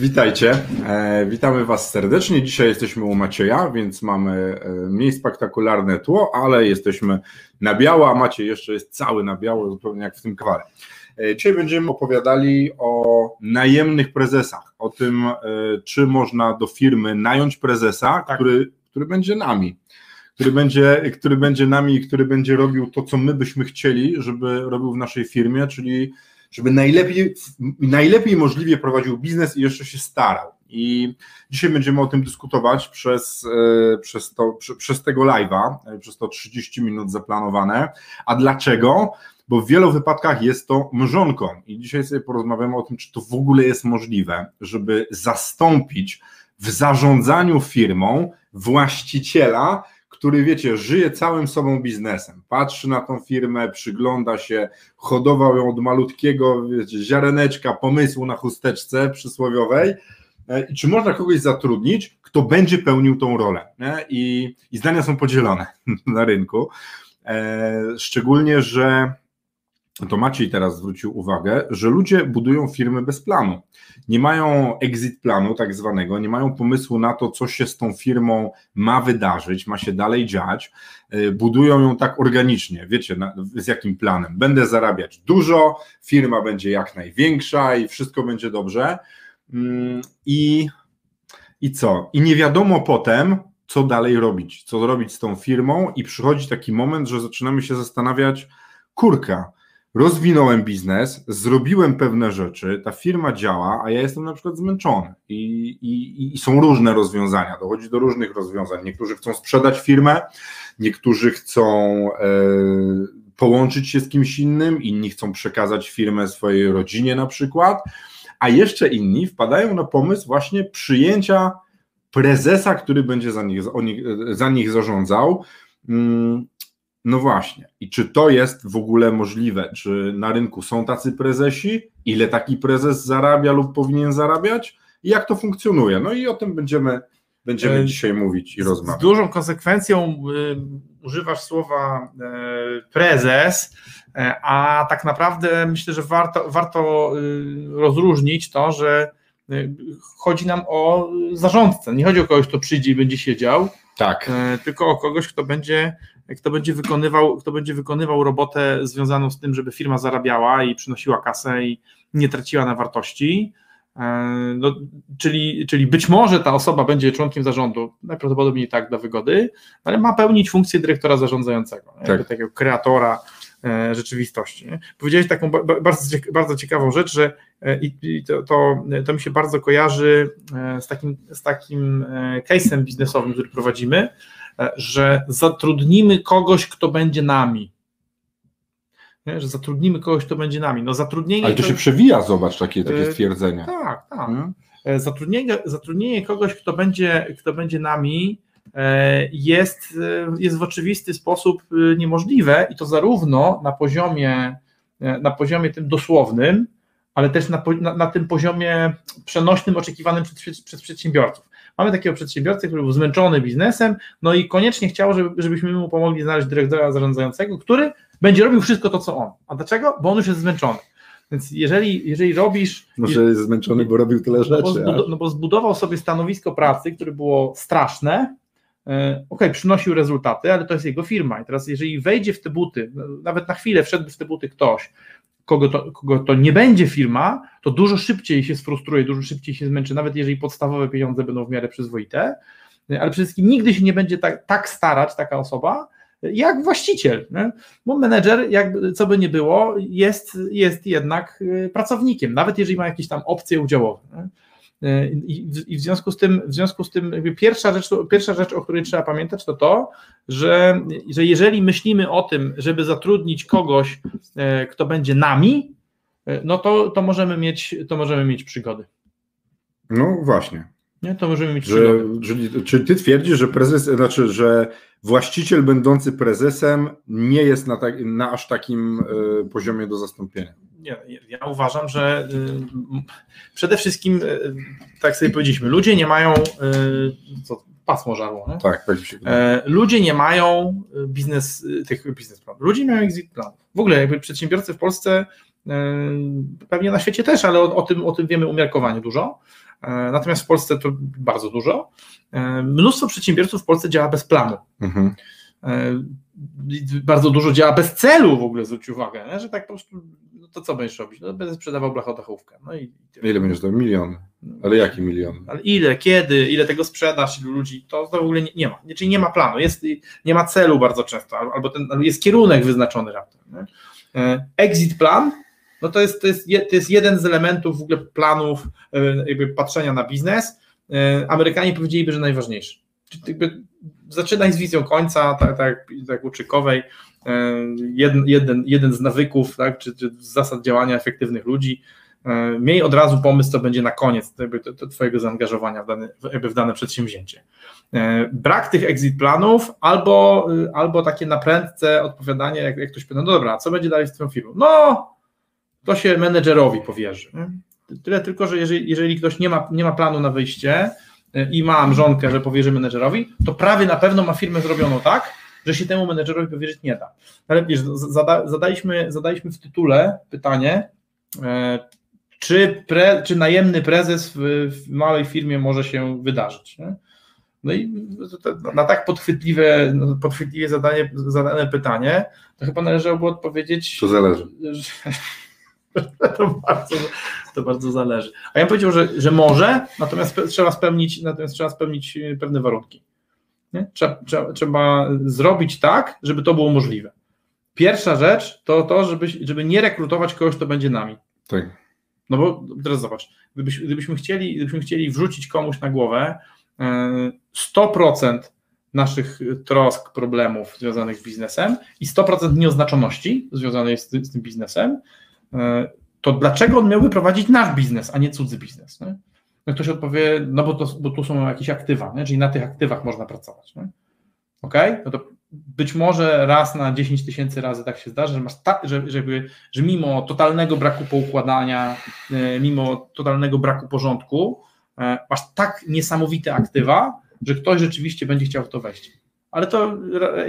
witajcie. E, witamy Was serdecznie. Dzisiaj jesteśmy u Macieja, więc mamy e, mniej spektakularne tło, ale jesteśmy na biało, a Maciej jeszcze jest cały na biało, zupełnie jak w tym kawale. E, dzisiaj będziemy opowiadali o najemnych prezesach, o tym, czy można do firmy nająć prezesa, Tak. który, który będzie nami. Który będzie, który będzie nami i który będzie robił to, co my byśmy chcieli, żeby robił w naszej firmie, czyli żeby najlepiej, najlepiej możliwie prowadził biznes i jeszcze się starał. I dzisiaj będziemy o tym dyskutować przez, e, przez, to, prze- przez tego live'a, e, przez to 30 minut zaplanowane. A dlaczego? Bo w wielu wypadkach jest to mrzonką. I dzisiaj sobie porozmawiamy o tym, czy to w ogóle jest możliwe, żeby zastąpić w zarządzaniu firmą właściciela, który, wiecie, żyje całym sobą biznesem, patrzy na tą firmę, przygląda się, hodował ją od malutkiego, wiecie, ziareneczka, pomysłu na chusteczce przysłowiowej. E, I czy można kogoś zatrudnić, kto będzie pełnił tą rolę? I, I zdania są podzielone na rynku. E, szczególnie, że to Maciej teraz zwrócił uwagę, że ludzie budują firmy bez planu. Nie mają exit planu, tak zwanego, nie mają pomysłu na to, co się z tą firmą ma wydarzyć, ma się dalej dziać. Y, Budują ją tak organicznie. Wiecie, z jakim planem? Będę zarabiać dużo, firma będzie jak największa i wszystko będzie dobrze. Mm, I, I co? I nie wiadomo potem, co dalej robić, co robić z tą firmą, i przychodzi taki moment, że zaczynamy się zastanawiać, kurka, rozwinąłem biznes, zrobiłem pewne rzeczy, ta firma działa, a ja jestem na przykład zmęczony i, i, i są różne rozwiązania, dochodzi do różnych rozwiązań. Niektórzy chcą sprzedać firmę, niektórzy chcą e, połączyć się z kimś innym, inni chcą przekazać firmę swojej rodzinie na przykład, a jeszcze inni wpadają na pomysł właśnie przyjęcia prezesa, który będzie za nich, za nich zarządzał. Mm, no właśnie. I czy to jest w ogóle możliwe? Czy na rynku są tacy prezesi? Ile taki prezes zarabia lub powinien zarabiać? I jak to funkcjonuje? No i o tym będziemy, będziemy E, dzisiaj mówić i Z rozmawiać. dużą konsekwencją y, używasz słowa y, prezes, y, a tak naprawdę myślę, że warto, warto y, rozróżnić to, że y, chodzi nam o zarządcę. Nie chodzi o kogoś, kto przyjdzie i będzie siedział, Tak. e, tylko o kogoś, kto będzie, kto będzie wykonywał, kto będzie wykonywał robotę związaną z tym, żeby firma zarabiała i przynosiła kasę i nie traciła na wartości. E, No, czyli, czyli być może ta osoba będzie członkiem zarządu, najprawdopodobniej tak dla wygody, ale ma pełnić funkcję dyrektora zarządzającego, tak. Tak. takiego kreatora rzeczywistości. Nie? Powiedziałeś taką ba- ba- bardzo, bardzo ciekawą rzecz, że e, i, to, to, to mi się bardzo kojarzy e, z takim, z takim e, case'em biznesowym, który prowadzimy, e, że zatrudnimy kogoś, kto będzie nami. Nie? Że zatrudnimy kogoś, kto będzie nami. No zatrudnienie Ale to się przewija, zobacz, takie, takie E, stwierdzenie. tak, tak. Hmm? E, Zatrudnienie, zatrudnienie kogoś, kto będzie, kto będzie nami, e, jest, e, jest w oczywisty sposób e, niemożliwe i to zarówno na poziomie, e, na poziomie tym dosłownym, ale też na, na, na tym poziomie przenośnym oczekiwanym przez, przez przedsiębiorców. Mamy takiego przedsiębiorcę, który był zmęczony biznesem, no i koniecznie chciał, żeby, żebyśmy mu pomogli znaleźć dyrektora zarządzającego, który będzie robił wszystko to, co on. A dlaczego? Bo on już jest zmęczony. Więc jeżeli, jeżeli robisz. Może jest zmęczony, bo robił tyle No rzeczy. no bo zbudował sobie stanowisko pracy, które było straszne. E, Okej, przynosił rezultaty, ale to jest jego firma. I teraz, jeżeli wejdzie w te buty, no, nawet na chwilę wszedłby w te buty ktoś, kogo to, kogo to nie będzie firma, to dużo szybciej się sfrustruje, dużo szybciej się zmęczy, nawet jeżeli podstawowe pieniądze będą w miarę przyzwoite. E, Ale przede wszystkim nigdy się nie będzie tak, tak starać taka osoba, jak właściciel. Nie? Bo menedżer, co by nie było, jest, jest jednak y, pracownikiem, nawet jeżeli ma jakieś tam opcje udziałowe. Nie? I, I w związku z tym, w związku z tym pierwsza, rzecz, pierwsza rzecz, o której trzeba pamiętać, to to, że, że jeżeli myślimy o tym, żeby zatrudnić kogoś, e, kto będzie nami, e, no to, to, możemy mieć, to możemy mieć przygody. No właśnie. Nie, to możemy mieć że, czyli, Czy ty twierdzisz, że prezes, znaczy, że właściciel będący prezesem nie jest na, tak, na aż takim y, poziomie do zastąpienia? Nie, ja uważam, że y, przede wszystkim, y, tak sobie powiedzieliśmy, ludzie nie mają co, pasmo żarło. Nie? Tak, tak się e, Ludzie nie mają biznes, tych biznesplanów. Ludzie mają exit planów. W ogóle jakby przedsiębiorcy w Polsce, pewnie na świecie też, ale o, o, tym, o tym wiemy umiarkowanie dużo. E, natomiast w Polsce to bardzo dużo. E, mnóstwo przedsiębiorców w Polsce działa bez planu. Mhm. Bardzo dużo działa bez celu w ogóle, zwróć uwagę, nie? że tak po prostu, to co będziesz robić? No będę sprzedawał blachodachówkę. No i ile będziesz dał? Miliony. Ale jaki milion? Ale ile, kiedy, ile tego sprzedasz, ilu ludzi, to, to w ogóle nie, nie, ma. Czyli nie ma planu, jest, nie ma celu bardzo często, albo ten, jest kierunek wyznaczony raptem. Nie? Exit plan no to jest, to, jest, to jest jeden z elementów w ogóle planów e, jakby patrzenia na biznes. E, Amerykanie powiedzieliby, że najważniejszy. Jakby zaczynaj z wizją końca, tak, tak, tak uczykowej, e, jeden, jeden, jeden z nawyków, tak, czy, czy zasad działania efektywnych ludzi, miej od razu pomysł, co będzie na koniec jakby, to, to Twojego zaangażowania w dane, w dane przedsięwzięcie. Brak tych exit planów albo, albo takie naprędce odpowiadanie, jak, jak ktoś pyta, no dobra, co będzie dalej z Twoją firmą? No, to się menedżerowi powierzy. Tyle tylko, że jeżeli, jeżeli ktoś nie ma, nie ma planu na wyjście e, i ma mrzonkę, że powierzy menedżerowi, to prawie na pewno ma firmę zrobioną tak, że się temu menedżerowi powierzyć nie da. Ale wiesz, zada, zadaliśmy, zadaliśmy w tytule pytanie, e, czy, pre, czy najemny prezes w, w, małej firmie może się wydarzyć. Nie? No i na tak podchwytliwe, podchwytliwie zadanie, zadane pytanie, to chyba należałoby odpowiedzieć. To zależy. Że, to, bardzo, to bardzo zależy. A ja bym powiedział, że, że może, natomiast trzeba spełnić, natomiast trzeba spełnić e, pewne warunki. Trzeba, trzeba, trzeba, zrobić tak, żeby to było możliwe. Pierwsza rzecz to to, żeby, żeby nie rekrutować kogoś, kto będzie nami. Tak. No bo teraz zobacz, gdybyś, gdybyśmy, chcieli, gdybyśmy chcieli wrzucić komuś na głowę 100% e, naszych trosk, problemów związanych z biznesem i 100% nieoznaczoności związanej z, z tym biznesem, E, to dlaczego on miałby prowadzić nasz biznes, a nie cudzy biznes? Nie? No ktoś odpowie, no bo, to, bo tu są jakieś aktywa, nie? czyli na tych aktywach można pracować. Nie? Ok? No to być może raz na 10 tysięcy razy tak się zdarzy, że, masz ta, że, że mimo totalnego braku poukładania, e, mimo totalnego braku porządku, e, masz tak niesamowite aktywa, że ktoś rzeczywiście będzie chciał w to wejść. Ale to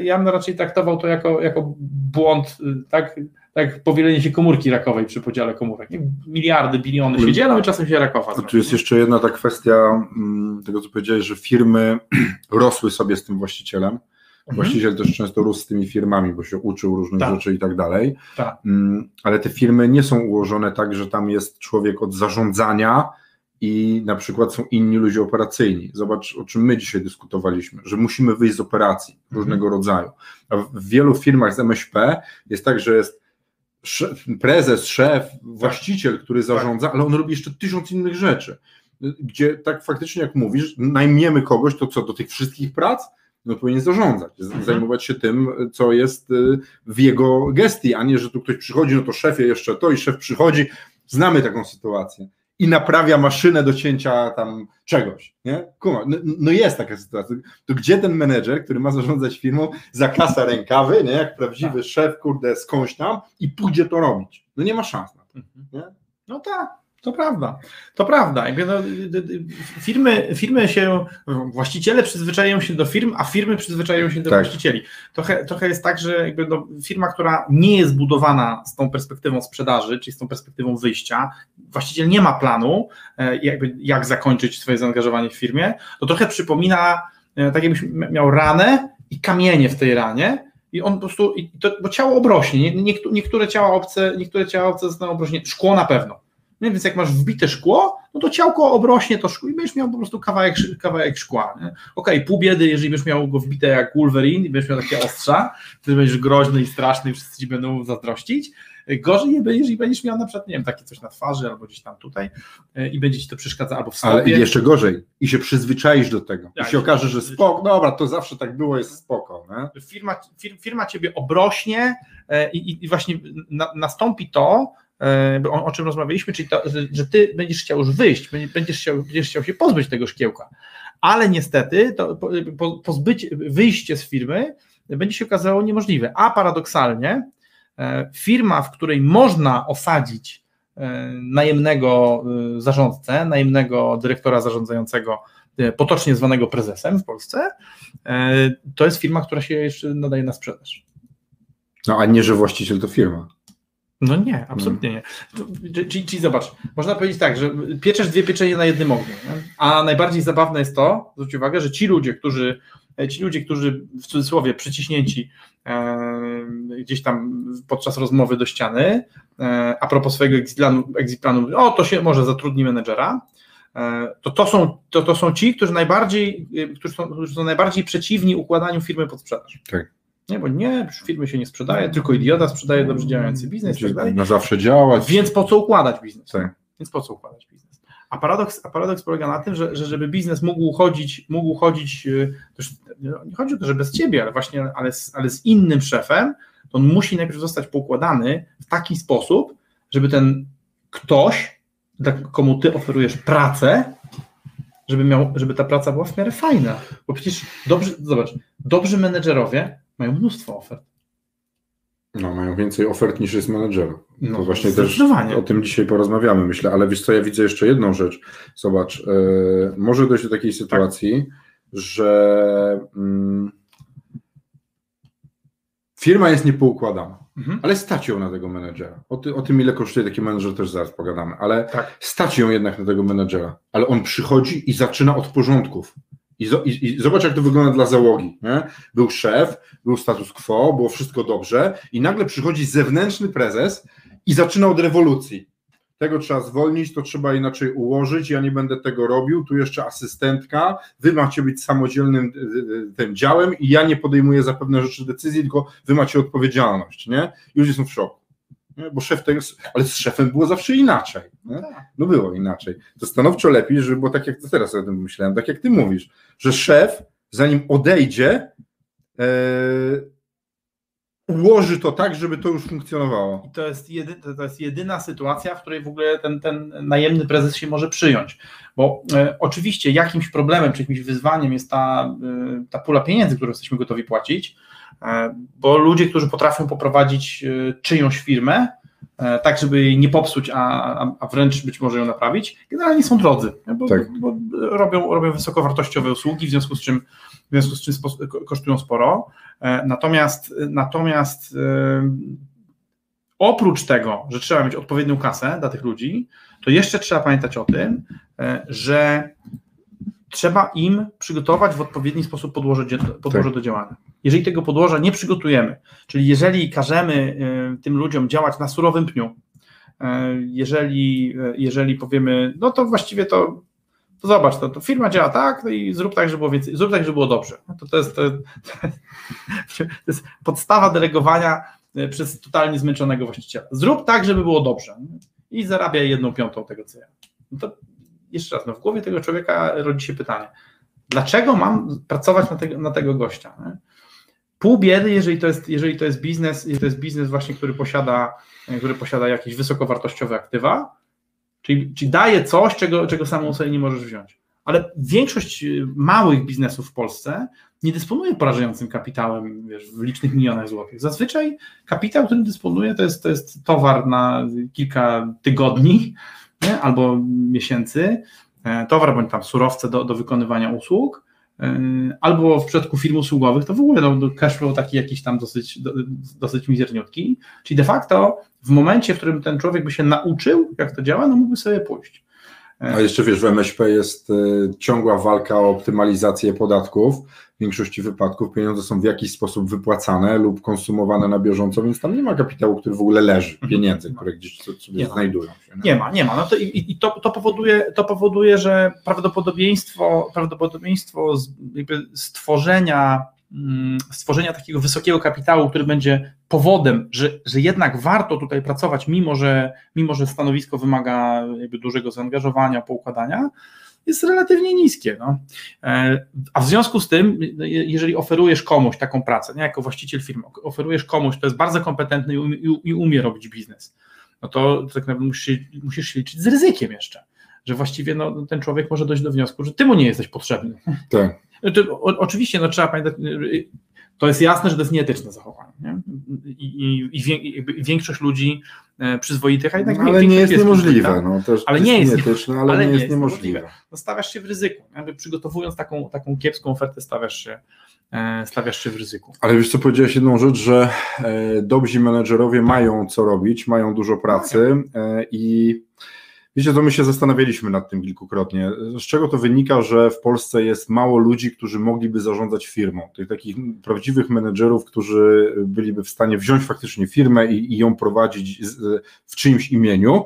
ja bym raczej traktował to jako, jako błąd, tak? Tak powielenie się komórki rakowej przy podziale komórek. Miliardy, biliony się dzielą i czasem się rakowa. Tu jest jeszcze jedna ta kwestia mm, tego, co powiedziałeś, że firmy rosły sobie z tym właścicielem. Mhm. Właściciel też często rósł z tymi firmami, bo się uczył różnych tak. rzeczy i tak dalej. Tak. Mm, ale te firmy nie są ułożone tak, że tam jest człowiek od zarządzania i na przykład są inni ludzie operacyjni. Zobacz, o czym my dzisiaj dyskutowaliśmy, że musimy wyjść z operacji mhm. różnego rodzaju. A w wielu firmach z MŚP jest tak, że jest prezes, szef, właściciel, który zarządza, ale on robi jeszcze tysiąc innych rzeczy. Gdzie tak faktycznie, jak mówisz, najmiemy kogoś, to co do tych wszystkich prac, no powinien zarządzać, mhm. zajmować się tym, co jest y, w jego gestii, a nie, że tu ktoś przychodzi, no to szefie jeszcze to i szef przychodzi. Znamy taką sytuację i naprawia maszynę do cięcia tam czegoś, nie? Kuma, no, no, jest taka sytuacja. To gdzie ten menedżer, który ma zarządzać firmą, zakasa rękawy, nie? Jak prawdziwy tak. szef, kurde, skądś tam i pójdzie to robić. No nie ma szans na to, mhm. nie? No tak. To prawda, to prawda. No, firmy, firmy się, właściciele przyzwyczajają się do firm, a firmy przyzwyczajają się do tak. właścicieli. Trochę, trochę jest tak, że jakby no, firma, która nie jest budowana z tą perspektywą sprzedaży, czyli z tą perspektywą wyjścia, właściciel nie ma planu, e, jakby jak zakończyć swoje zaangażowanie w firmie, to trochę przypomina, e, tak jakbyś miał ranę i kamienie w tej ranie, i on po prostu, to, bo ciało obrośnie, niektóre ciała obce, niektóre ciała obce zostaną obrośnie, szkło na pewno, nie? Więc jak masz wbite szkło, no to ciałko obrośnie to szkło i będziesz miał po prostu kawałek, kawałek szkła. Okej, okay, pół biedy, jeżeli będziesz miał go wbite jak Wolverine i będziesz miał takie ostrza, wtedy będziesz groźny i straszny i wszyscy ci będą zazdrościć. Gorzej jeżeli będziesz miał na przykład, nie wiem, takie coś na twarzy albo gdzieś tam tutaj e, i będzie ci to przeszkadza albo w stopie. Ale jeszcze gorzej i się przyzwyczaisz do tego ja, i się okaże, że spoko, dobra, to zawsze tak było, jest spoko. Nie? Firma, firma ciebie obrośnie e, i, i właśnie na, nastąpi to, e, o, o czym rozmawialiśmy, czyli to, że, ty będziesz chciał już wyjść, będziesz chciał, będziesz chciał się pozbyć tego szkiełka, ale niestety to pozbyć, wyjście z firmy będzie się okazało niemożliwe, a paradoksalnie firma, w której można osadzić e, najemnego zarządcę, najemnego dyrektora zarządzającego, potocznie zwanego prezesem w Polsce, to jest firma, która się jeszcze nadaje na sprzedaż. No a nie, że właściciel to firma. No nie, absolutnie nie. Czyli, czyli zobacz, można powiedzieć tak, że pieczesz dwie pieczenie na jednym ogniu, nie? a najbardziej zabawne jest to, zwróć uwagę, że ci ludzie, którzy ci ludzie, którzy w cudzysłowie przyciśnięci e, gdzieś tam podczas rozmowy do ściany, e, a propos swojego exit planu, o to się może zatrudni menedżera, e, to, to, są, to, to są ci, którzy najbardziej, którzy są, którzy są najbardziej przeciwni układaniu firmy pod sprzedaż. Tak. Nie, bo nie, firmy się nie sprzedaje, tylko idiota sprzedaje dobrze działający biznes i tak dalej. Na zawsze działać. Więc po co układać biznes? Tak. Więc po co układać biznes? A paradoks, a paradoks polega na tym, że, że żeby biznes mógł chodzić, mógł chodzić, y, nie chodzi o to, że bez ciebie, ale właśnie ale z, ale z innym szefem, to on musi najpierw zostać poukładany w taki sposób, żeby ten ktoś, komu ty oferujesz pracę, żeby, miał, żeby ta praca była w miarę fajna. Bo przecież zobacz, dobrzy menedżerowie mają mnóstwo ofert. No, mają więcej ofert niż jest menedżerów. No, to właśnie też o tym dzisiaj porozmawiamy, myślę. Ale wiesz co, ja widzę jeszcze jedną rzecz. Zobacz, yy, może dojść do takiej sytuacji, tak. że yy, firma jest niepoukładana, mhm. ale stać ją na tego menedżera. O, ty, o, tym, ile kosztuje taki menedżer, też zaraz pogadamy, ale tak. stać ją jednak na tego menedżera. Ale on przychodzi i zaczyna od porządków. I, i, zobacz, jak to wygląda dla załogi. Nie? Był szef, był status quo, było wszystko dobrze, i nagle przychodzi zewnętrzny prezes i zaczyna od rewolucji. Tego trzeba zwolnić, to trzeba inaczej ułożyć. Ja nie będę tego robił. Tu jeszcze asystentka. Wy macie być samodzielnym y, y, tym działem, i ja nie podejmuję za pewne rzeczy decyzji, tylko wy macie odpowiedzialność. Nie? I ludzie są w szoku nie? bo szef tego, ale z szefem było zawsze inaczej. Nie? No było inaczej. To stanowczo lepiej, żeby było tak, jak teraz o tym myślałem, tak jak ty mówisz, że szef, zanim odejdzie, e, ułoży to tak, żeby to już funkcjonowało. I to jest, jedy, to jest jedyna sytuacja, w której w ogóle ten, ten najemny prezes się może przyjąć. Bo e, oczywiście jakimś problemem, czy jakimś wyzwaniem jest ta, e, ta pula pieniędzy, którą jesteśmy gotowi płacić, bo ludzie, którzy potrafią poprowadzić e, czyjąś firmę, e, tak, żeby jej nie popsuć, a, a wręcz być może ją naprawić, generalnie są drodzy, bo, tak. bo robią, robią wysokowartościowe usługi, w związku z czym, w związku z czym kosztują sporo. Natomiast, natomiast oprócz tego, że trzeba mieć odpowiednią kasę dla tych ludzi, to jeszcze trzeba pamiętać o tym, że trzeba im przygotować w odpowiedni sposób podłoże, podłoże tak. do działania. Jeżeli tego podłoża nie przygotujemy, czyli jeżeli każemy y, tym ludziom działać na surowym pniu, y, jeżeli, y, jeżeli powiemy, no to właściwie to, to zobacz, to, to firma działa tak no i zrób tak, żeby było więcej, zrób tak, żeby było dobrze. No to, to, jest, to, to jest podstawa delegowania przez totalnie zmęczonego właściciela. Zrób tak, żeby było dobrze i zarabiaj jedną piątą tego, co ja. No to jeszcze raz, no w głowie tego człowieka rodzi się pytanie, dlaczego mam pracować na tego, na tego gościa? Nie? Pół biedy, jeżeli to jest, jeżeli to jest biznes, to jest biznes właśnie, który posiada, który posiada jakieś wysokowartościowe aktywa, czyli, czyli daje coś, czego, czego samą sobie nie możesz wziąć. Ale większość małych biznesów w Polsce nie dysponuje porażającym kapitałem wiesz, w licznych milionach złotych. Zazwyczaj kapitał, którym dysponuje, to jest, to jest towar na kilka tygodni, nie? albo miesięcy, e, towar bądź tam surowce do, do wykonywania usług, e, albo w przypadku firm usługowych to w ogóle no, cashflow taki jakiś tam dosyć, dosyć mizerniutki, czyli de facto w momencie, w którym ten człowiek by się nauczył, jak to działa, no mógłby sobie pójść. A jeszcze wiesz, w MŚP jest y, ciągła walka o optymalizację podatków. W większości wypadków pieniądze są w jakiś sposób wypłacane lub konsumowane na bieżąco, więc tam nie ma kapitału, który w ogóle leży, mhm. pieniędzy, które gdzieś sobie nie znajdują się. Nie, nie ma, nie ma. No to, I i to, to, powoduje, to powoduje, że prawdopodobieństwo, prawdopodobieństwo stworzenia Mm, stworzenia takiego wysokiego kapitału, który będzie powodem, że, że jednak warto tutaj pracować, mimo że, mimo że stanowisko wymaga dużego zaangażowania, poukładania, jest relatywnie niskie. No. E, a w związku z tym, jeżeli oferujesz komuś taką pracę, nie jako właściciel firmy, oferujesz komuś, kto jest bardzo kompetentny i umie, i umie robić biznes, no to tak naprawdę musisz, musisz się liczyć z ryzykiem jeszcze, że właściwie no, ten człowiek może dojść do wniosku, że ty mu nie jesteś potrzebny. Tak. To, o, oczywiście, no trzeba pamiętać, to jest jasne, że to jest nieetyczne zachowanie. Nie? I, i, i, większość ludzi e, przyzwoitych, a jednak no, ale nie jest niemożliwe. Tak? No, też ale nie jest nieetyczne, ale, ale nie, jest, niemożliwe. No, stawiasz się w ryzyku. Jakby przygotowując taką, taką kiepską ofertę, stawiasz się, e, stawiasz się w ryzyku. Ale wiesz co, powiedziałeś jedną rzecz, że e, dobrzy menedżerowie mają co robić, mają dużo pracy i Wiecie, to my się zastanawialiśmy nad tym kilkukrotnie. Z czego to wynika, że w Polsce jest mało ludzi, którzy mogliby zarządzać firmą? Tych takich prawdziwych menedżerów, którzy byliby w stanie wziąć faktycznie firmę i, i ją prowadzić w czyimś imieniu.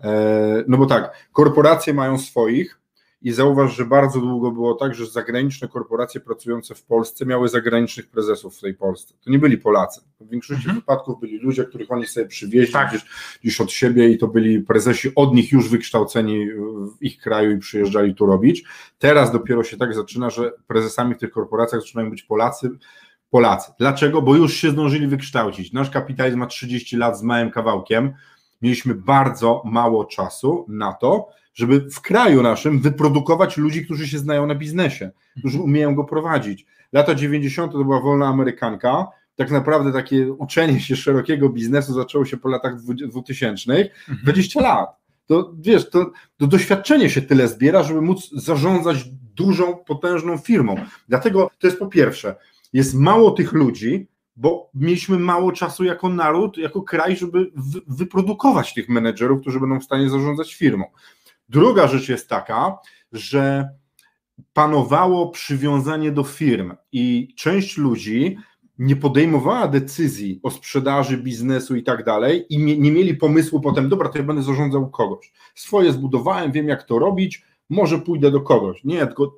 E, no bo tak, korporacje mają swoich, i zauważ, że bardzo długo było tak, że zagraniczne korporacje pracujące w Polsce miały zagranicznych prezesów w tej Polsce. To nie byli Polacy. W większości mhm. wypadków byli ludzie, których oni sobie przywieźli tak. gdzieś, gdzieś od siebie i to byli prezesi od nich już wykształceni w ich kraju i przyjeżdżali tu robić. Teraz dopiero się tak zaczyna, że prezesami w tych korporacjach zaczynają być Polacy. Polacy. Dlaczego? Bo już się zdążyli wykształcić. Nasz kapitalizm ma 30 lat z małym kawałkiem. Mieliśmy bardzo mało czasu na to, żeby w kraju naszym wyprodukować ludzi, którzy się znają na biznesie, którzy umieją go prowadzić. Lata 90. to była wolna Amerykanka, tak naprawdę takie uczenie się szerokiego biznesu zaczęło się po latach 2000, 20 mhm. lat. To wiesz, to, to doświadczenie się tyle zbiera, żeby móc zarządzać dużą, potężną firmą. Dlatego to jest po pierwsze, jest mało tych ludzi, bo mieliśmy mało czasu jako naród, jako kraj, żeby wyprodukować tych menedżerów, którzy będą w stanie zarządzać firmą. Druga rzecz jest taka, że panowało przywiązanie do firm i część ludzi nie podejmowała decyzji o sprzedaży biznesu i tak dalej i nie, nie mieli pomysłu potem, dobra, to ja będę zarządzał kogoś. Swoje zbudowałem, wiem jak to robić, może pójdę do kogoś. Nie, tylko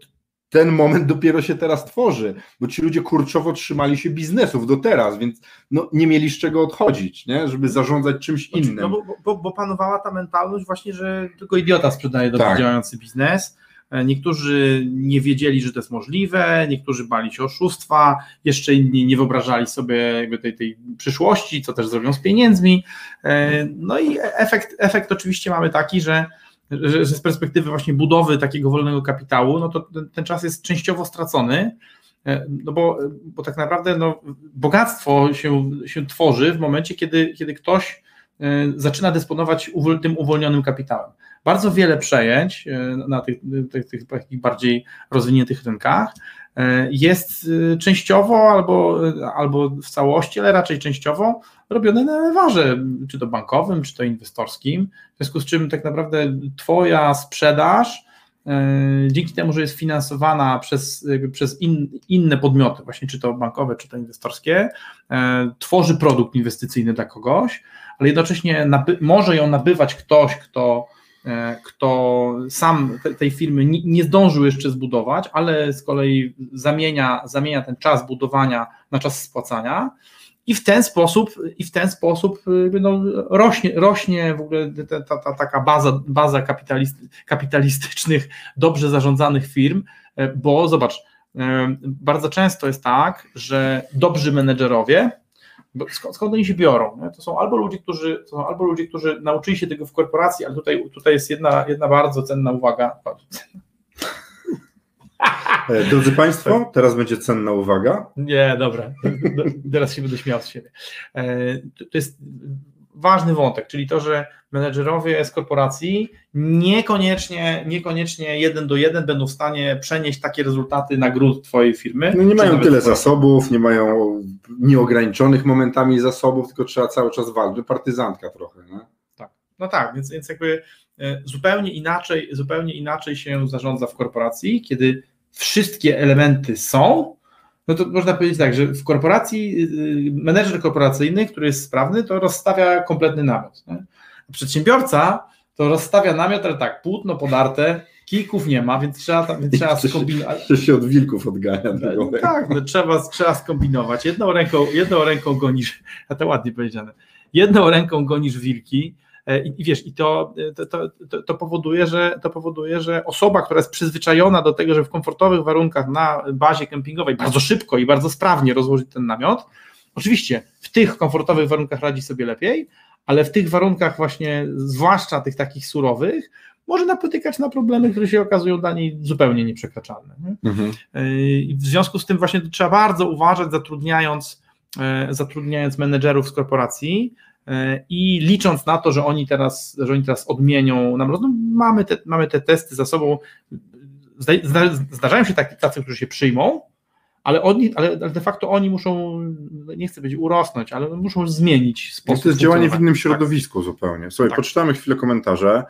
ten moment dopiero się teraz tworzy, bo ci ludzie kurczowo trzymali się biznesów do teraz, więc no, nie mieli z czego odchodzić, nie? żeby zarządzać czymś znaczy, innym. No bo, bo, bo panowała ta mentalność właśnie, że tylko idiota sprzedaje dobrze tak. działający biznes. E, niektórzy nie wiedzieli, że to jest możliwe, niektórzy bali się oszustwa, jeszcze inni nie wyobrażali sobie jakby tej, tej przyszłości, co też zrobią z pieniędzmi. E, no i efekt, efekt oczywiście mamy taki, że że, że z perspektywy właśnie budowy takiego wolnego kapitału, no to ten, ten czas jest częściowo stracony, e, no bo, bo tak naprawdę no, bogactwo się, się tworzy w momencie, kiedy, kiedy ktoś e, zaczyna dysponować tym uwolnionym kapitałem. Bardzo wiele przejęć e, na tych, tych, tych bardziej rozwiniętych rynkach jest częściowo albo, albo w całości, ale raczej częściowo robione na lewarze, czy to bankowym, czy to inwestorskim, w związku z czym tak naprawdę Twoja sprzedaż e, dzięki temu, że jest finansowana przez, przez in, inne podmioty, właśnie czy to bankowe, czy to inwestorskie, e, tworzy produkt inwestycyjny dla kogoś, ale jednocześnie naby, może ją nabywać ktoś, kto, e, kto sam tej firmy nie, zdążył jeszcze zbudować, ale z kolei zamienia, zamienia ten czas budowania na czas spłacania i w ten sposób, i w ten sposób no, rośnie, rośnie w ogóle ta, ta, ta taka baza, baza kapitalist, kapitalistycznych, dobrze zarządzanych firm, e, bo zobacz, e, bardzo często jest tak, że dobrzy menedżerowie, skąd, skąd oni się biorą? Nie? To są albo ludzie, którzy, to są albo ludzie, którzy nauczyli się tego w korporacji, ale tutaj, tutaj jest jedna, jedna bardzo cenna uwaga, E, drodzy Państwo, teraz będzie cenna uwaga. Nie, dobra, teraz się będę śmiał z siebie. E, to jest ważny wątek, czyli to, że menedżerowie z korporacji niekoniecznie, niekoniecznie jeden do jeden będą w stanie przenieść takie rezultaty na grunt Twojej firmy. No nie mają tyle zasobów, nie mają nieograniczonych momentami zasobów, tylko trzeba cały czas walczyć, partyzantka trochę. Nie? Tak, no tak, więc, więc jakby e, zupełnie inaczej, zupełnie inaczej się zarządza w korporacji, kiedy wszystkie elementy są, no to można powiedzieć tak, że w korporacji y, menedżer korporacyjny, który jest sprawny, to rozstawia kompletny namiot. Nie? Przedsiębiorca to rozstawia namiot, ale tak, płótno podarte, kijków nie ma, więc trzeba, więc trzeba skombinować. To się od wilków odgania. No, tak, no, trzeba, trzeba skombinować. Jedną ręką, jedną ręką gonisz, a to ładnie powiedziane, jedną ręką gonisz wilki, I, i wiesz, i to, to, to, to, powoduje, że, to powoduje, że osoba, która jest przyzwyczajona do tego, że w komfortowych warunkach na bazie kempingowej bardzo szybko i bardzo sprawnie rozłożyć ten namiot, oczywiście w tych komfortowych warunkach radzi sobie lepiej, ale w tych warunkach właśnie, zwłaszcza tych takich surowych, może napotykać na problemy, które się okazują dla niej zupełnie nieprzekraczalne. Nie? Mhm. W związku z tym właśnie trzeba bardzo uważać, zatrudniając, zatrudniając menedżerów z korporacji, i licząc na to, że oni teraz, że oni teraz odmienią nam, no mamy, te, mamy te testy za sobą, zdarzają się takie, tacy, którzy się przyjmą, ale, oni, ale de facto oni muszą, nie chcę powiedzieć urosnąć, ale muszą zmienić sposób. To jest działanie w innym tak. środowisku tak. zupełnie. Słuchaj, tak. poczytamy chwilę komentarze.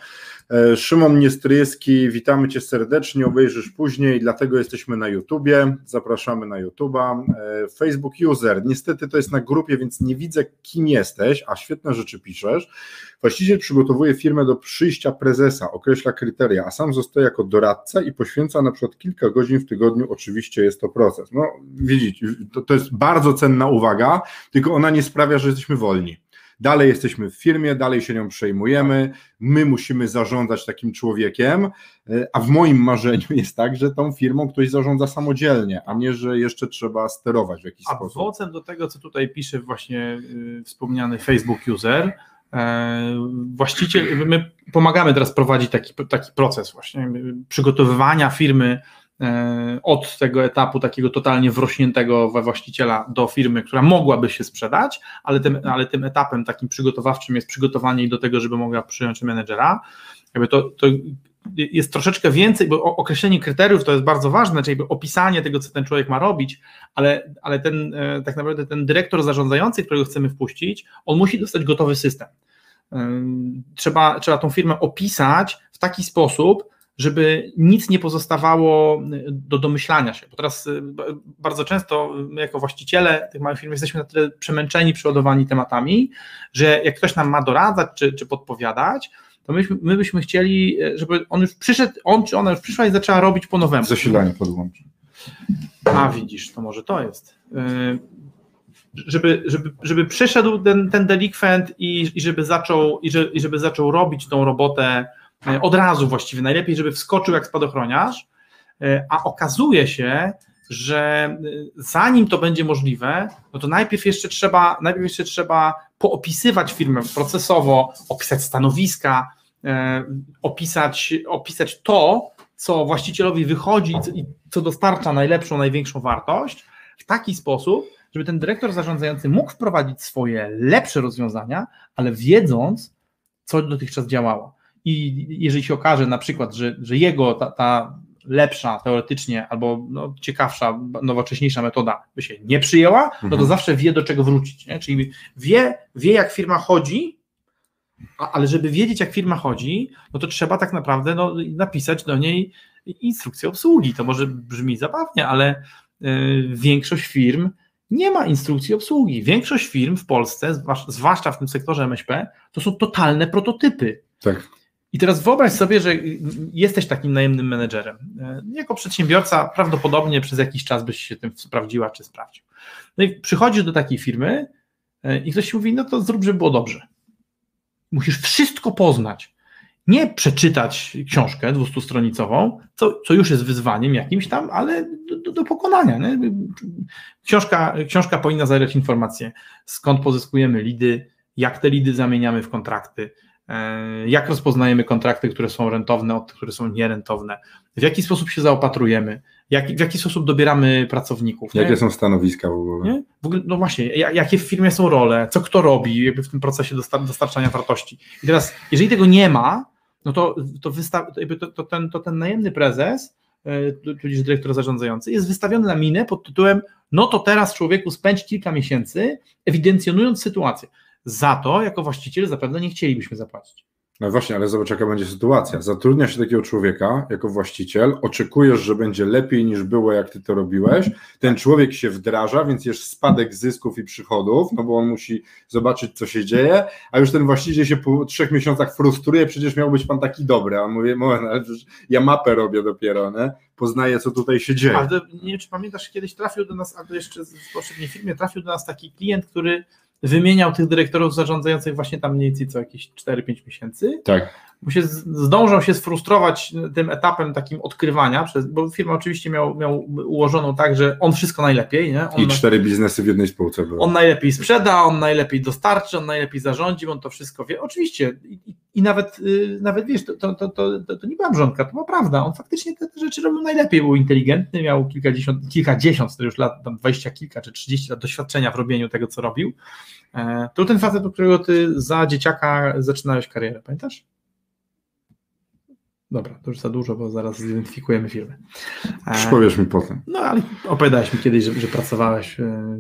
E, Szymon Niestryjski, witamy Cię serdecznie, obejrzysz później, dlatego jesteśmy na YouTubie, zapraszamy na YouTuba. E, Facebook User, niestety to jest na grupie, więc nie widzę kim jesteś, a świetne rzeczy piszesz. Właściciel przygotowuje firmę do przyjścia prezesa, określa kryteria, a sam zostaje jako doradca i poświęca na przykład kilka godzin w tygodniu, oczywiście jest to proces. No widzicie, to, to jest bardzo cenna uwaga, tylko ona nie sprawia, że jesteśmy wolni dalej jesteśmy w firmie, dalej się nią przejmujemy, my musimy zarządzać takim człowiekiem, e, a w moim marzeniu jest tak, że tą firmą ktoś zarządza samodzielnie, a nie, że jeszcze trzeba sterować w jakiś a sposób. Owocem do tego, co tutaj pisze właśnie y, wspomniany Facebook user, e, właściciel, my pomagamy teraz prowadzić taki, taki proces właśnie przygotowywania firmy od tego etapu takiego totalnie wrośniętego we właściciela do firmy, która mogłaby się sprzedać, ale tym, ale tym etapem takim przygotowawczym jest przygotowanie do tego, żeby mogła przyjąć menedżera. Jakby to, to jest troszeczkę więcej, bo określenie kryteriów to jest bardzo ważne, czyli opisanie tego, co ten człowiek ma robić, ale, ale ten, e, tak naprawdę ten dyrektor zarządzający, którego chcemy wpuścić, on musi dostać gotowy system. E, trzeba, trzeba tą firmę opisać w taki sposób, żeby nic nie pozostawało y, do domyślania się, bo teraz y, bardzo często my jako właściciele tych małych firm jesteśmy na tyle przemęczeni, przeładowani tematami, że jak ktoś nam ma doradzać czy, czy podpowiadać, to my, my byśmy chcieli, y, żeby on już przyszedł, on czy ona już przyszła i zaczęła robić po nowemu. Zasilanie podłączy. A widzisz, to może to jest. Żeby, żeby, żeby przyszedł ten, ten delikwent i, i, żeby zaczął, i, że, i żeby zaczął robić tą robotę od razu właściwie, najlepiej, żeby wskoczył jak spadochroniarz, e, a okazuje się, że e, zanim to będzie możliwe, no to najpierw jeszcze trzeba, najpierw jeszcze trzeba poopisywać firmę procesowo, opisać stanowiska, opisać, opisać to, co właścicielowi wychodzi i co dostarcza najlepszą, największą wartość, w taki sposób, żeby ten dyrektor zarządzający mógł wprowadzić swoje lepsze rozwiązania, ale wiedząc, co dotychczas działało i jeżeli się okaże na przykład, że, że jego ta, ta lepsza teoretycznie albo no, ciekawsza, nowocześniejsza metoda by się nie przyjęła, no to mhm. zawsze wie do czego wrócić. Nie? Czyli wie, wie jak firma chodzi, a, ale żeby wiedzieć jak firma chodzi, no to trzeba tak naprawdę no, napisać do niej instrukcję obsługi. To może brzmi zabawnie, ale y, większość firm nie ma instrukcji obsługi. Większość firm w Polsce, zwłaszcza w tym sektorze MŚP, to są totalne prototypy. Tak. I teraz wyobraź sobie, że jesteś takim najemnym menedżerem. Jako przedsiębiorca prawdopodobnie przez jakiś czas byś się tym sprawdziła czy sprawdził. No i przychodzisz do takiej firmy e, i ktoś ci mówi, no to zrób, żeby było dobrze. Musisz wszystko poznać. Nie przeczytać książkę dwustustronicową, co, co już jest wyzwaniem jakimś tam, ale do, do, pokonania. Nie? Książka, książka powinna zawierać informacje, skąd pozyskujemy lidy, jak te lidy zamieniamy w kontrakty, jak rozpoznajemy kontrakty, które są rentowne od tych, które są nierentowne, w jaki sposób się zaopatrujemy, jak, w jaki sposób dobieramy pracowników. Jakie nie? są stanowiska w ogóle? Nie? w ogóle? No właśnie, jakie w firmie są role, co kto robi jakby w tym procesie dostarczania wartości. I teraz, jeżeli tego nie ma, no to, to, wysta- to, to, ten, to ten najemny prezes, e, tudzież dyrektor zarządzający, jest wystawiony na minę pod tytułem no to teraz człowieku spędź kilka miesięcy ewidencjonując sytuację. Za to jako właściciel zapewne nie chcielibyśmy zapłacić. No właśnie, ale zobacz, jaka będzie sytuacja. Zatrudnia się takiego człowieka jako właściciel, oczekujesz, że będzie lepiej niż było, jak ty to robiłeś. Ten człowiek się wdraża, więc jest spadek zysków i przychodów, no bo on musi zobaczyć, co się dzieje, a już ten właściciel się po trzech miesiącach frustruje, przecież miał być pan taki dobry. A on mówi, moment, ale ja mapę robię dopiero, nie? poznaję, co tutaj się dzieje. Ale nie wiem, czy pamiętasz, kiedyś trafił do nas, albo jeszcze w poprzedniej firmie trafił do nas taki klient, który wymieniał tych dyrektorów zarządzających właśnie tam mniej więcej co jakieś 4-5 miesięcy. Tak. Bo się z- zdążał się sfrustrować tym etapem takim odkrywania, przez, bo firma oczywiście miał, miał ułożoną tak, że on wszystko najlepiej, nie? On, I cztery biznesy w jednej spółce były. on najlepiej sprzeda, on najlepiej dostarczy, on najlepiej zarządzi, on to wszystko wie. Oczywiście i, i- nawet, y, nawet wiesz, to, to, to, to, to, nie była brzonka, to była prawda. On faktycznie te, te rzeczy robił najlepiej, był inteligentny, miał kilkadziesiąt, kilkadziesiąt to już lat, tam dwadzieścia kilka czy trzydzieści lat doświadczenia w robieniu tego, co robił. E, To ten facet, u którego ty za dzieciaka zaczynałeś karierę, pamiętasz? Dobra, to już za dużo, bo zaraz zidentyfikujemy firmę. E, Przypowiesz mi potem. no ale opowiadałeś mi kiedyś, że, że pracowałeś e,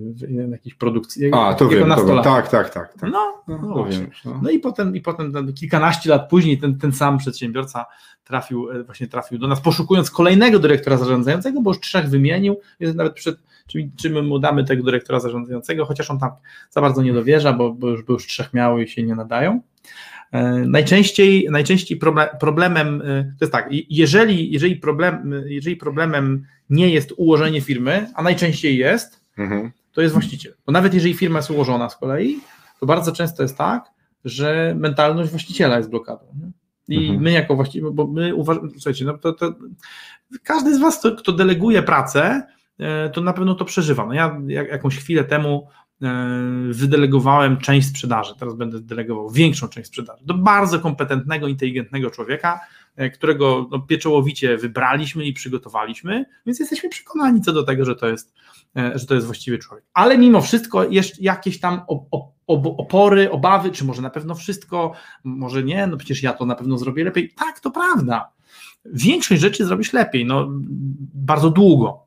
w jakiejś produkcji. A, to wiem, to wiem. Tak, tak, tak. tak. No, No, no właśnie. wiem. No. No i potem, i potem kilkanaście lat później ten, ten sam przedsiębiorca trafił, e, właśnie trafił do nas, poszukując kolejnego dyrektora zarządzającego, bo już trzech wymienił, więc nawet przed, czy, czy my mu damy tego dyrektora zarządzającego, chociaż on tam za bardzo nie dowierza, bo, bo, już, bo już trzech miało i się nie nadają. E, Najczęściej, najczęściej proble- problemem, e, to jest tak, jeżeli, jeżeli, problem, jeżeli problemem nie jest ułożenie firmy, a najczęściej jest, Mhm. to jest właściciel. Bo nawet jeżeli firma jest ułożona z kolei, to bardzo często jest tak, że mentalność właściciela jest blokadą. I Mhm. my jako właściciel, bo my uważamy, słuchajcie, no to, to każdy z was, kto, deleguje pracę, e, to na pewno to przeżywa. No ja jak, jakąś chwilę temu wydelegowałem część sprzedaży, teraz będę delegował większą część sprzedaży do bardzo kompetentnego, inteligentnego człowieka, e, którego no, pieczołowicie wybraliśmy i przygotowaliśmy, więc jesteśmy przekonani co do tego, że to jest, e, że to jest właściwy człowiek. Ale mimo wszystko jeszcze jakieś tam opory, obawy, czy może na pewno wszystko, może nie, no przecież ja to na pewno zrobię lepiej. Tak, to prawda. Większość rzeczy zrobisz lepiej, no bardzo długo.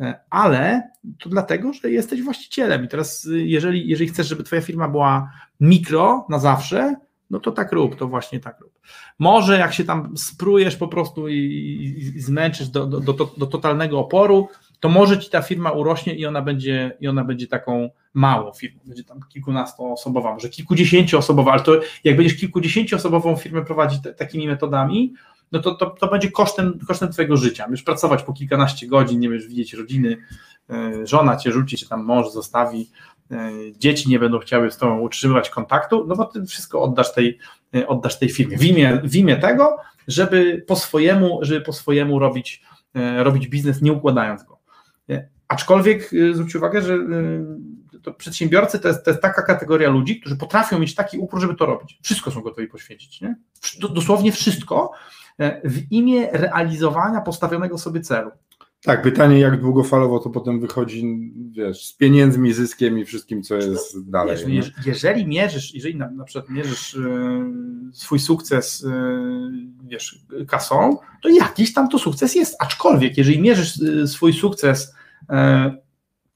E, Ale to dlatego, że jesteś właścicielem. I teraz, y, jeżeli, jeżeli chcesz, żeby Twoja firma była mikro na zawsze, no to tak rób, to właśnie tak rób. Może jak się tam sprujesz po prostu i, i, i zmęczysz do, do, do, do totalnego oporu, to może ci ta firma urośnie i ona będzie, i ona będzie taką małą firmą, będzie tam kilkunastoosobowa, może kilkudziesięcioosobowa, ale to jak będziesz kilkudziesięcioosobową firmę prowadzić te, takimi metodami, no to, to, to będzie kosztem, kosztem twojego życia. Będziesz pracować po kilkanaście godzin, nie będziesz widzieć rodziny, e, żona cię rzuci, czy tam mąż zostawi, e, dzieci nie będą chciały z tobą utrzymywać kontaktu, no bo ty wszystko oddasz tej, e, oddasz tej firmie. W imię, w imię tego, żeby po swojemu, żeby po swojemu robić, robić biznes, nie układając go. Aczkolwiek zwróć uwagę, że to przedsiębiorcy to jest, to jest taka kategoria ludzi, którzy potrafią mieć taki upór, żeby to robić. Wszystko są gotowi poświęcić. Nie? Dosłownie wszystko w imię realizowania postawionego sobie celu. Tak, pytanie, jak długofalowo to potem wychodzi, wiesz, z pieniędzmi, zyskiem i wszystkim, co jest dalej. Wiesz, jeżeli mierzysz, jeżeli na, na przykład mierzysz e, swój sukces e, wiesz, kasą, to jakiś tam to sukces jest. Aczkolwiek, jeżeli mierzysz e, swój sukces e,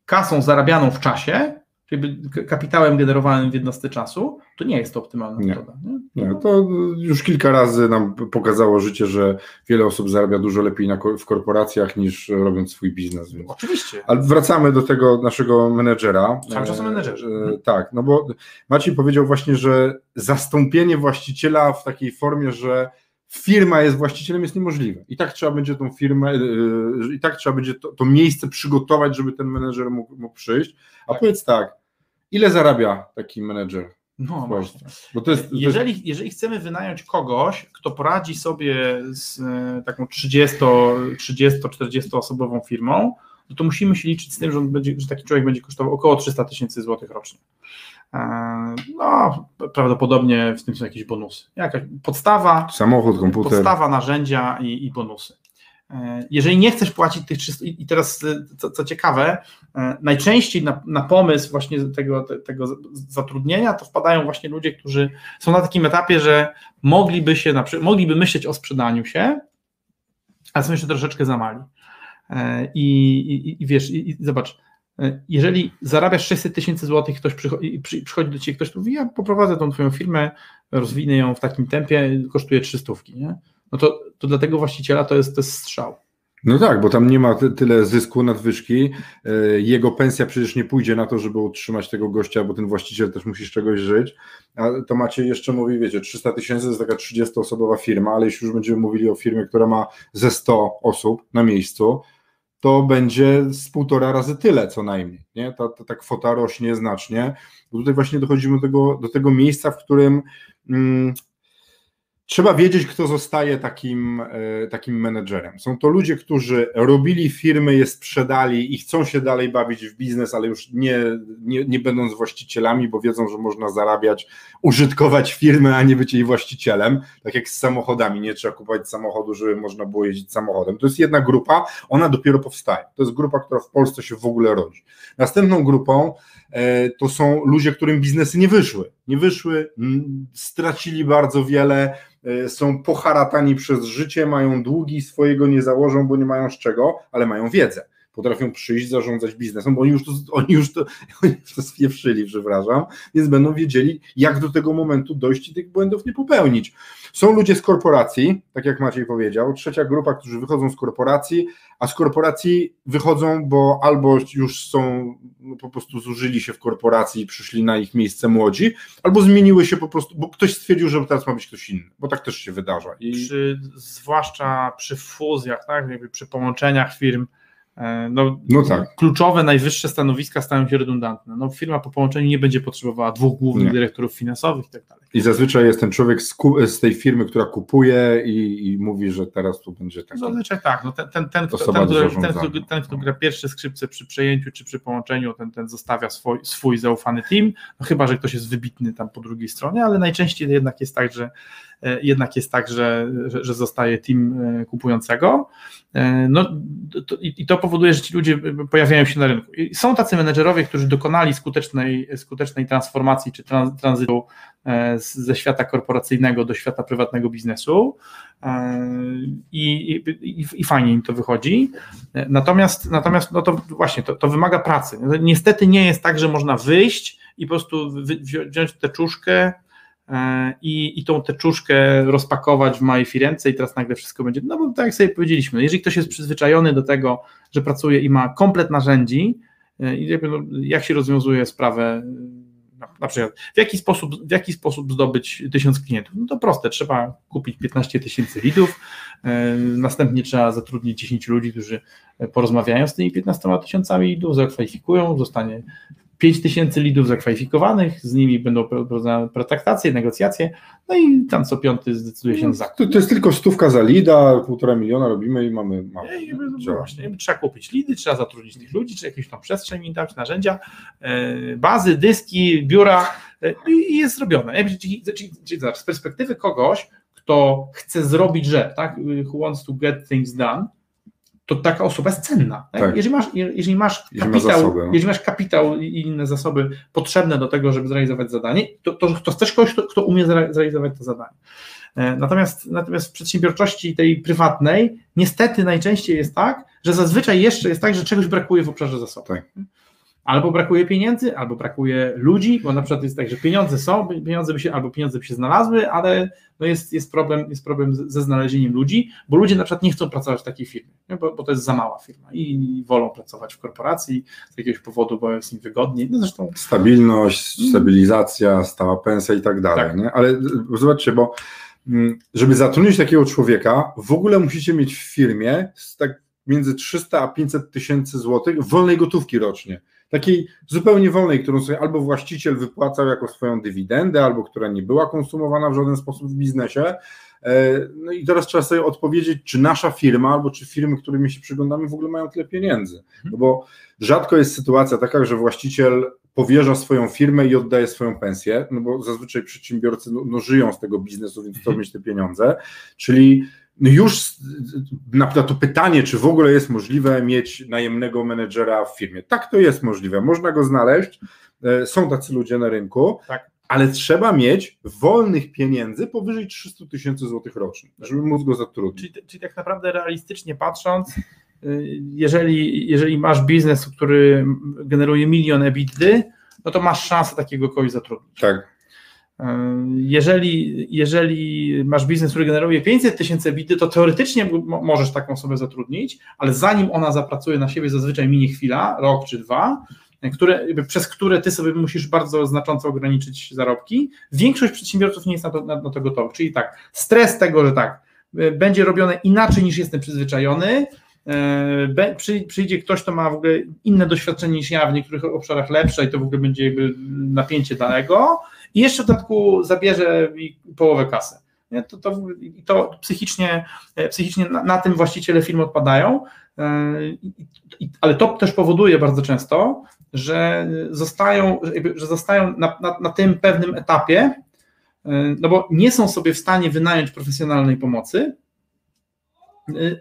kasą zarabianą w czasie, czyli kapitałem generowanym w jednostce czasu, to nie jest to optymalna Nie. metoda. Nie? Nie, to już kilka razy nam pokazało życie, że wiele osób zarabia dużo lepiej na, w korporacjach niż robiąc swój biznes. Więc. Oczywiście. Ale wracamy do tego naszego menedżera. Cały czas o menedżerze. E, e, tak, no bo Maciej powiedział właśnie, że zastąpienie właściciela w takiej formie, że firma jest właścicielem jest niemożliwe. I tak trzeba będzie tą firmę, e, e, i tak trzeba będzie to, to miejsce przygotować, żeby ten menedżer mógł, mógł przyjść. A Tak. powiedz tak, ile zarabia taki menedżer? No, właśnie. Bo to jest, to jest Jeżeli, jeżeli chcemy wynająć kogoś, kto poradzi sobie z e, taką 30-40 osobową firmą, no to musimy się liczyć z tym, że, będzie, że taki człowiek będzie kosztował około 300 tysięcy złotych rocznie. E, No, prawdopodobnie w tym są jakieś bonusy. Jakaś podstawa, samochód, komputer. podstawa, narzędzia i, i bonusy. E, Jeżeli nie chcesz płacić tych 300, i teraz e, co, co ciekawe, najczęściej na, na pomysł właśnie tego, te- tego zatrudnienia to wpadają właśnie ludzie, którzy są na takim etapie, że mogliby się, mogliby myśleć o sprzedaniu się, ale są jeszcze troszeczkę za mali. I, i, i wiesz, i, i zobacz, jeżeli zarabiasz 600 tysięcy złotych, ktoś przychodzi, przy, przychodzi do ciebie, ktoś mówi, ja poprowadzę tą twoją firmę, rozwinę ją w takim tempie, kosztuje 300, nie? No to, to dla tego właściciela to jest, to jest strzał. No tak, bo tam nie ma ty, tyle zysku, nadwyżki. E, Jego pensja przecież nie pójdzie na to, żeby utrzymać tego gościa, bo ten właściciel też musi z czegoś żyć. A to macie jeszcze mówi, wiecie, 300 tysięcy to jest taka 30-osobowa firma, ale jeśli już będziemy mówili o firmie, która ma ze 100 osób na miejscu, to będzie z półtora razy tyle co najmniej. Nie? Ta, ta, ta kwota rośnie znacznie. Bo tutaj właśnie dochodzimy do tego, do tego miejsca, w którym mm, Trzeba wiedzieć, kto zostaje takim, e, takim menedżerem. Są to ludzie, którzy robili firmy, je sprzedali i chcą się dalej bawić w biznes, ale już nie, nie, nie będąc właścicielami, bo wiedzą, że można zarabiać, użytkować firmę, a nie być jej właścicielem. Tak jak z samochodami, nie trzeba kupować samochodu, żeby można było jeździć samochodem. To jest jedna grupa, ona dopiero powstaje. To jest grupa, która w Polsce się w ogóle rodzi. Następną grupą e, to są ludzie, którym biznesy nie wyszły. Nie wyszły, stracili bardzo wiele E, są poharatani przez życie, mają długi, swojego nie założą, bo nie mają z czego, ale mają wiedzę. Potrafią przyjść, zarządzać biznesem, bo oni już to, oni już to, oni już to spieprzyli, przepraszam, więc będą wiedzieli, jak do tego momentu dojść i tych błędów nie popełnić. Są ludzie z korporacji, tak jak Maciej powiedział, trzecia grupa, którzy wychodzą z korporacji, a z korporacji wychodzą, bo albo już są, no po prostu zużyli się w korporacji i przyszli na ich miejsce młodzi, albo zmieniły się po prostu, bo ktoś stwierdził, że teraz ma być ktoś inny, bo tak też się wydarza. I... Przy, zwłaszcza przy fuzjach, tak, jakby przy połączeniach firm, no, no tak. kluczowe, najwyższe stanowiska stają się redundantne. No, firma po połączeniu nie będzie potrzebowała dwóch głównych nie. dyrektorów finansowych i tak dalej. I zazwyczaj jest ten człowiek z, z tej firmy, która kupuje i, i, mówi, że teraz tu będzie tak. Zazwyczaj tak. No, ten, ten, ten, kto, ten, ten, kto, ten, kto gra pierwsze skrzypce przy przejęciu czy przy połączeniu, ten, ten zostawia swój, swój zaufany team, no, chyba, że ktoś jest wybitny tam po drugiej stronie, ale najczęściej jednak jest tak, że E, jednak jest tak, że, że, zostaje team e, kupującego. E, no, to, I to powoduje, że ci ludzie pojawiają się na rynku. Są tacy menedżerowie, którzy dokonali skutecznej, skutecznej transformacji czy trans, tranzytu ze świata korporacyjnego do świata prywatnego biznesu i, i, i, fajnie im to wychodzi. Natomiast, natomiast no to właśnie to, to wymaga pracy. Niestety nie jest tak, że można wyjść i po prostu wziąć tę czuszkę, E, i, i tą teczuszkę rozpakować w małej Firence i teraz nagle wszystko będzie, no bo tak jak sobie powiedzieliśmy, jeżeli ktoś jest przyzwyczajony do tego, że pracuje i ma komplet narzędzi, e, no, jak się rozwiązuje sprawę, na przykład w jaki sposób, w jaki sposób zdobyć tysiąc klientów, no to proste, trzeba kupić 15 tysięcy lidów, e, następnie trzeba zatrudnić 10 ludzi, którzy porozmawiają z tymi 15 tysiącami lidów, zakwalifikują, zostanie 5 tysięcy lidów zakwalifikowanych, z nimi będą prowadzone pretraktacje, negocjacje, no i tam co piąty zdecyduje się na zakup. To, to, jest tylko stówka za lida, półtora miliona robimy i mamy... mamy I, no właśnie, trzeba kupić lidy, trzeba zatrudnić tych ludzi, czy jakieś tam przestrzeń im dać, narzędzia, e, bazy, dyski, biura e, i jest zrobione. Z perspektywy kogoś, kto chce zrobić rzecz, tak, who wants to get things done, to taka osoba jest cenna. Tak? Tak. Jeżeli, masz, jeżeli masz kapitał, ma zasoby, no. jeżeli masz kapitał i inne zasoby potrzebne do tego, żeby zrealizować zadanie, to, to, to chcesz kogoś, kto, kto umie zrealizować to zadanie. E, natomiast, natomiast w przedsiębiorczości tej prywatnej niestety najczęściej jest tak, że zazwyczaj jeszcze jest tak, że czegoś brakuje w obszarze zasobów. Tak albo brakuje pieniędzy, albo brakuje ludzi, bo na przykład jest tak, że pieniądze są, pieniądze by się, albo pieniądze by się znalazły, ale no jest, jest, problem, jest problem ze znalezieniem ludzi, bo ludzie na przykład nie chcą pracować w takiej firmie, bo, bo to jest za mała firma i wolą pracować w korporacji z jakiegoś powodu, bo jest im wygodniej. No zresztą... Stabilność, mm. stabilizacja, stała pensja i tak dalej. Tak. Nie? Ale zobaczcie, bo mm, żeby zatrudnić takiego człowieka, w ogóle musicie mieć w firmie tak między 300 a 500 tysięcy złotych wolnej gotówki rocznie takiej zupełnie wolnej, którą sobie albo właściciel wypłacał jako swoją dywidendę, albo która nie była konsumowana w żaden sposób w biznesie. E, no i teraz trzeba sobie odpowiedzieć, czy nasza firma, albo czy firmy, którymi się przyglądamy, w ogóle mają tyle pieniędzy. Mhm. No bo rzadko jest sytuacja taka, że właściciel powierza swoją firmę i oddaje swoją pensję, no bo zazwyczaj przedsiębiorcy no, no żyją z tego biznesu, więc chcą mhm. mieć te pieniądze, czyli już na, na to pytanie, czy w ogóle jest możliwe mieć najemnego menedżera w firmie. Tak, to jest możliwe, można go znaleźć, e, są tacy ludzie na rynku, tak. ale trzeba mieć wolnych pieniędzy powyżej 300 tysięcy złotych rocznie, żeby móc go zatrudnić. Czyli, czyli tak naprawdę realistycznie patrząc, y, jeżeli, jeżeli masz biznes, który generuje milion EBITDA, no to masz szansę takiego kogoś zatrudnić. Tak. Jeżeli, jeżeli masz biznes, który generuje 500 tysięcy bidy, to teoretycznie możesz taką osobę zatrudnić, ale zanim ona zapracuje na siebie, zazwyczaj minie chwila, rok czy dwa, które, przez które ty sobie musisz bardzo znacząco ograniczyć zarobki. Większość przedsiębiorców nie jest na to, na, na to gotowych. Czyli tak, stres tego, że tak, będzie robione inaczej niż jestem przyzwyczajony, przyjdzie ktoś, kto ma w ogóle inne doświadczenie niż ja, w niektórych obszarach lepsze i to w ogóle będzie jakby napięcie dalego i jeszcze w dodatku zabierze mi połowę kasy. Nie? To, to, to psychicznie, psychicznie na, na tym właściciele firmy odpadają, ale to też powoduje bardzo często, że zostają, że zostają na, na, na tym pewnym etapie, no bo nie są sobie w stanie wynająć profesjonalnej pomocy,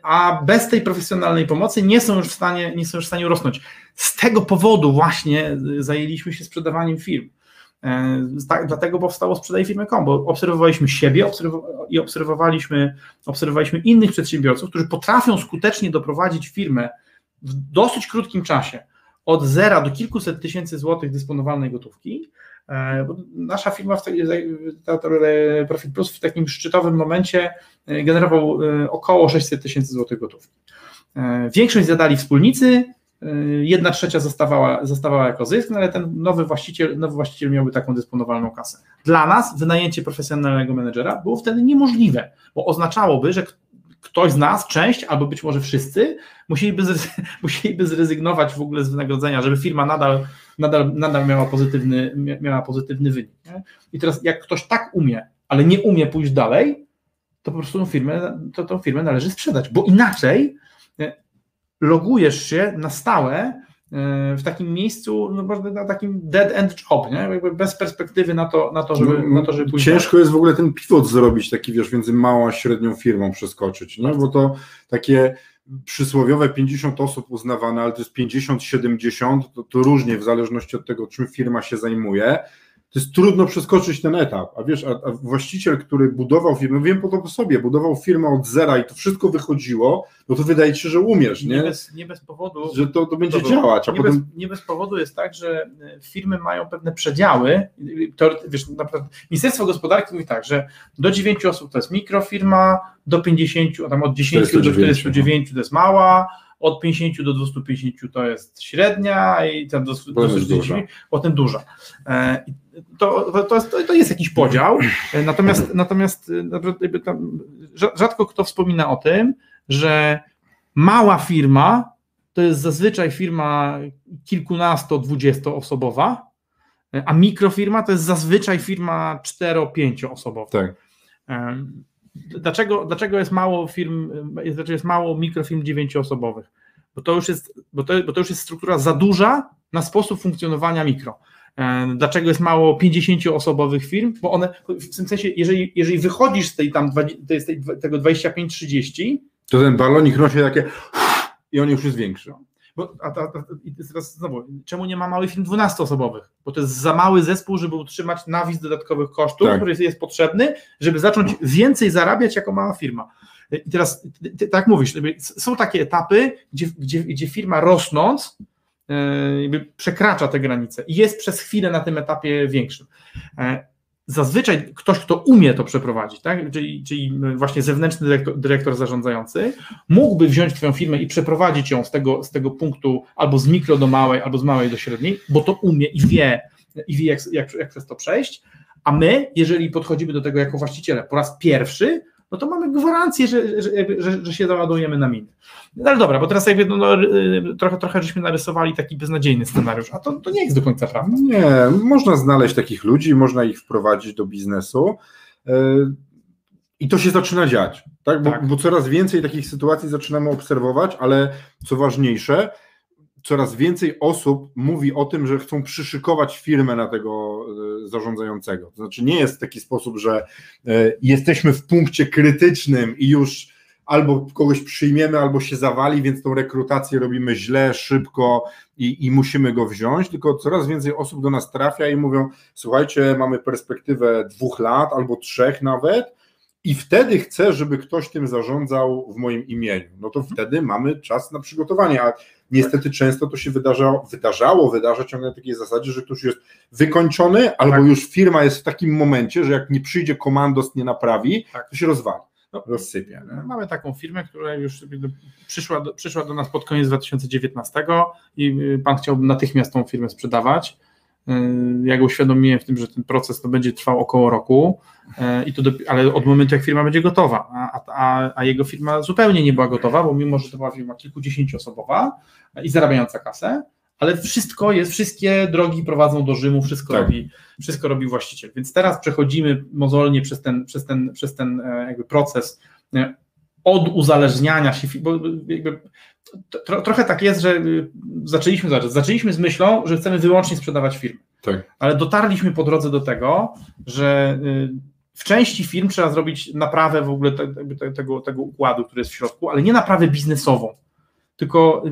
a bez tej profesjonalnej pomocy nie są już w stanie, nie są już w stanie rosnąć. Z tego powodu właśnie zajęliśmy się sprzedawaniem firm. Tak, dlatego powstało Sprzedaj Firmy.com, bo obserwowaliśmy siebie i obserwowaliśmy, obserwowaliśmy innych przedsiębiorców, którzy potrafią skutecznie doprowadzić firmę w dosyć krótkim czasie od zera do kilkuset tysięcy złotych dysponowalnej gotówki. E, nasza firma, Profit Plus, w takim szczytowym momencie e, generował e, około 600 tysięcy złotych gotówki. Większość zadali wspólnicy, jedna trzecia zostawała, zostawała jako zysk, no ale ten nowy właściciel, nowy właściciel miałby taką dysponowalną kasę. Dla nas wynajęcie profesjonalnego menedżera było wtedy niemożliwe, bo oznaczałoby, że ktoś z nas, część albo być może wszyscy, musieliby, musieliby zrezygnować w ogóle z wynagrodzenia, żeby firma nadal, nadal, nadal miała, pozytywny, miała pozytywny wynik. Nie? I teraz jak ktoś tak umie, ale nie umie pójść dalej, to po prostu tą firmę, to, tą firmę należy sprzedać, bo inaczej logujesz się na stałe w takim miejscu, no na takim dead end job, nie? Jakby bez perspektywy na to, na to, żeby, no, na to, żeby pójść Ciężko jest w ogóle ten pivot zrobić, taki wiesz, między małą a średnią firmą przeskoczyć, nie? bo to takie przysłowiowe 50 osób uznawane, ale to jest 50-70, to, to różnie w zależności od tego, czym firma się zajmuje to jest trudno przeskoczyć ten etap, a wiesz, a, a właściciel, który budował firmę, wiem po to sobie, budował firmę od zera i to wszystko wychodziło, no to wydaje ci się, że umiesz, nie? Nie bez, nie bez powodu. Że to, to będzie to, działać. A nie, potem... bez, nie bez powodu jest tak, że e, firmy mają pewne przedziały, to, wiesz, naprawdę, Ministerstwo Gospodarki mówi tak, że do 9 osób to jest mikrofirma, do 50, a tam od 10 do 49 to jest mała, od 50 do 250 to jest średnia i tam do, do 240, potem duża. E, to, to, jest, to jest jakiś podział, e, natomiast, natomiast e, rzadko kto wspomina o tym, że mała firma to jest zazwyczaj firma kilkunasto, dwudziestoosobowa, a mikrofirma to jest zazwyczaj firma cztero-pięcioosobowa. Tak. Dlaczego, dlaczego jest mało firm, dlaczego jest mało mikrofirm dziewięcioosobowych? Bo to, już jest, bo, to, bo to już jest struktura za duża na sposób funkcjonowania mikro. E, dlaczego jest mało 50-osobowych firm? Bo one, w tym sensie, jeżeli, jeżeli wychodzisz z tej tam, z tej, tego 25-30, to ten balonik rośnie takie i on już jest większy. Bo, a, a, a, teraz znowu, czemu nie ma małych firm 12-osobowych? Bo to jest za mały zespół, żeby utrzymać nawis dodatkowych kosztów, tak. który jest, jest potrzebny, żeby zacząć więcej zarabiać jako mała firma. I teraz, ty, tak mówisz, są takie etapy, gdzie, gdzie, gdzie firma rosnąc, yy, przekracza te granice i jest przez chwilę na tym etapie większym. E, zazwyczaj ktoś, kto umie to przeprowadzić, tak? czyli, czyli właśnie zewnętrzny dyrektor, dyrektor, zarządzający, mógłby wziąć Twoją firmę i przeprowadzić ją z tego, z tego punktu albo z mikro do małej, albo z małej do średniej, bo to umie i wie, i wie jak, jak, jak przez to przejść. A my, jeżeli podchodzimy do tego jako właściciele po raz pierwszy, no to mamy gwarancję, że, że, że, że się załadujemy na miny. No ale dobra, bo teraz jakby no, no, y, trochę, trochę żeśmy narysowali taki beznadziejny scenariusz, a to, to nie jest do końca prawda. Nie, można znaleźć takich ludzi, można ich wprowadzić do biznesu y, i to się zaczyna dziać, tak? Bo, tak. bo coraz więcej takich sytuacji zaczynamy obserwować, ale co ważniejsze, coraz więcej osób mówi o tym, że chcą przyszykować firmę na tego e, zarządzającego. To znaczy nie jest taki sposób, że e, jesteśmy w punkcie krytycznym i już albo kogoś przyjmiemy, albo się zawali, więc tą rekrutację robimy źle, szybko i, i musimy go wziąć, tylko coraz więcej osób do nas trafia i mówią, słuchajcie, mamy perspektywę dwóch lat albo trzech nawet, i wtedy chcę, żeby ktoś tym zarządzał w moim imieniu. No to wtedy mamy czas na przygotowanie, a niestety często to się wydarzało, wydarzało, wydarza ciągle na takiej zasadzie, że ktoś jest wykończony, albo tak. już firma jest w takim momencie, że jak nie przyjdzie komandos, nie naprawi, tak. to się rozwali. No, rozsypie. Nie? Mamy taką firmę, która już przyszła do, przyszła do nas pod koniec 2019 i y, pan chciałby natychmiast tą firmę sprzedawać. Ja go uświadomiłem w tym, że ten proces to będzie trwał około roku, i to ale od momentu, jak firma będzie gotowa, a, a, a, jego firma zupełnie nie była gotowa, bo mimo, że to była firma kilkudziesięcioosobowa i zarabiająca kasę, ale wszystko jest, wszystkie drogi prowadzą do Rzymu, wszystko, tak. robi, wszystko robi właściciel. Więc teraz przechodzimy mozolnie przez ten, przez ten, przez ten jakby proces od uzależniania się, bo jakby tro, trochę tak jest, że y, zaczęliśmy, zaczęliśmy z myślą, że chcemy wyłącznie sprzedawać firmy. Tak. Ale dotarliśmy po drodze do tego, że y, w części firm trzeba zrobić naprawę w ogóle te, tego, tego układu, który jest w środku, ale nie naprawę biznesową, tylko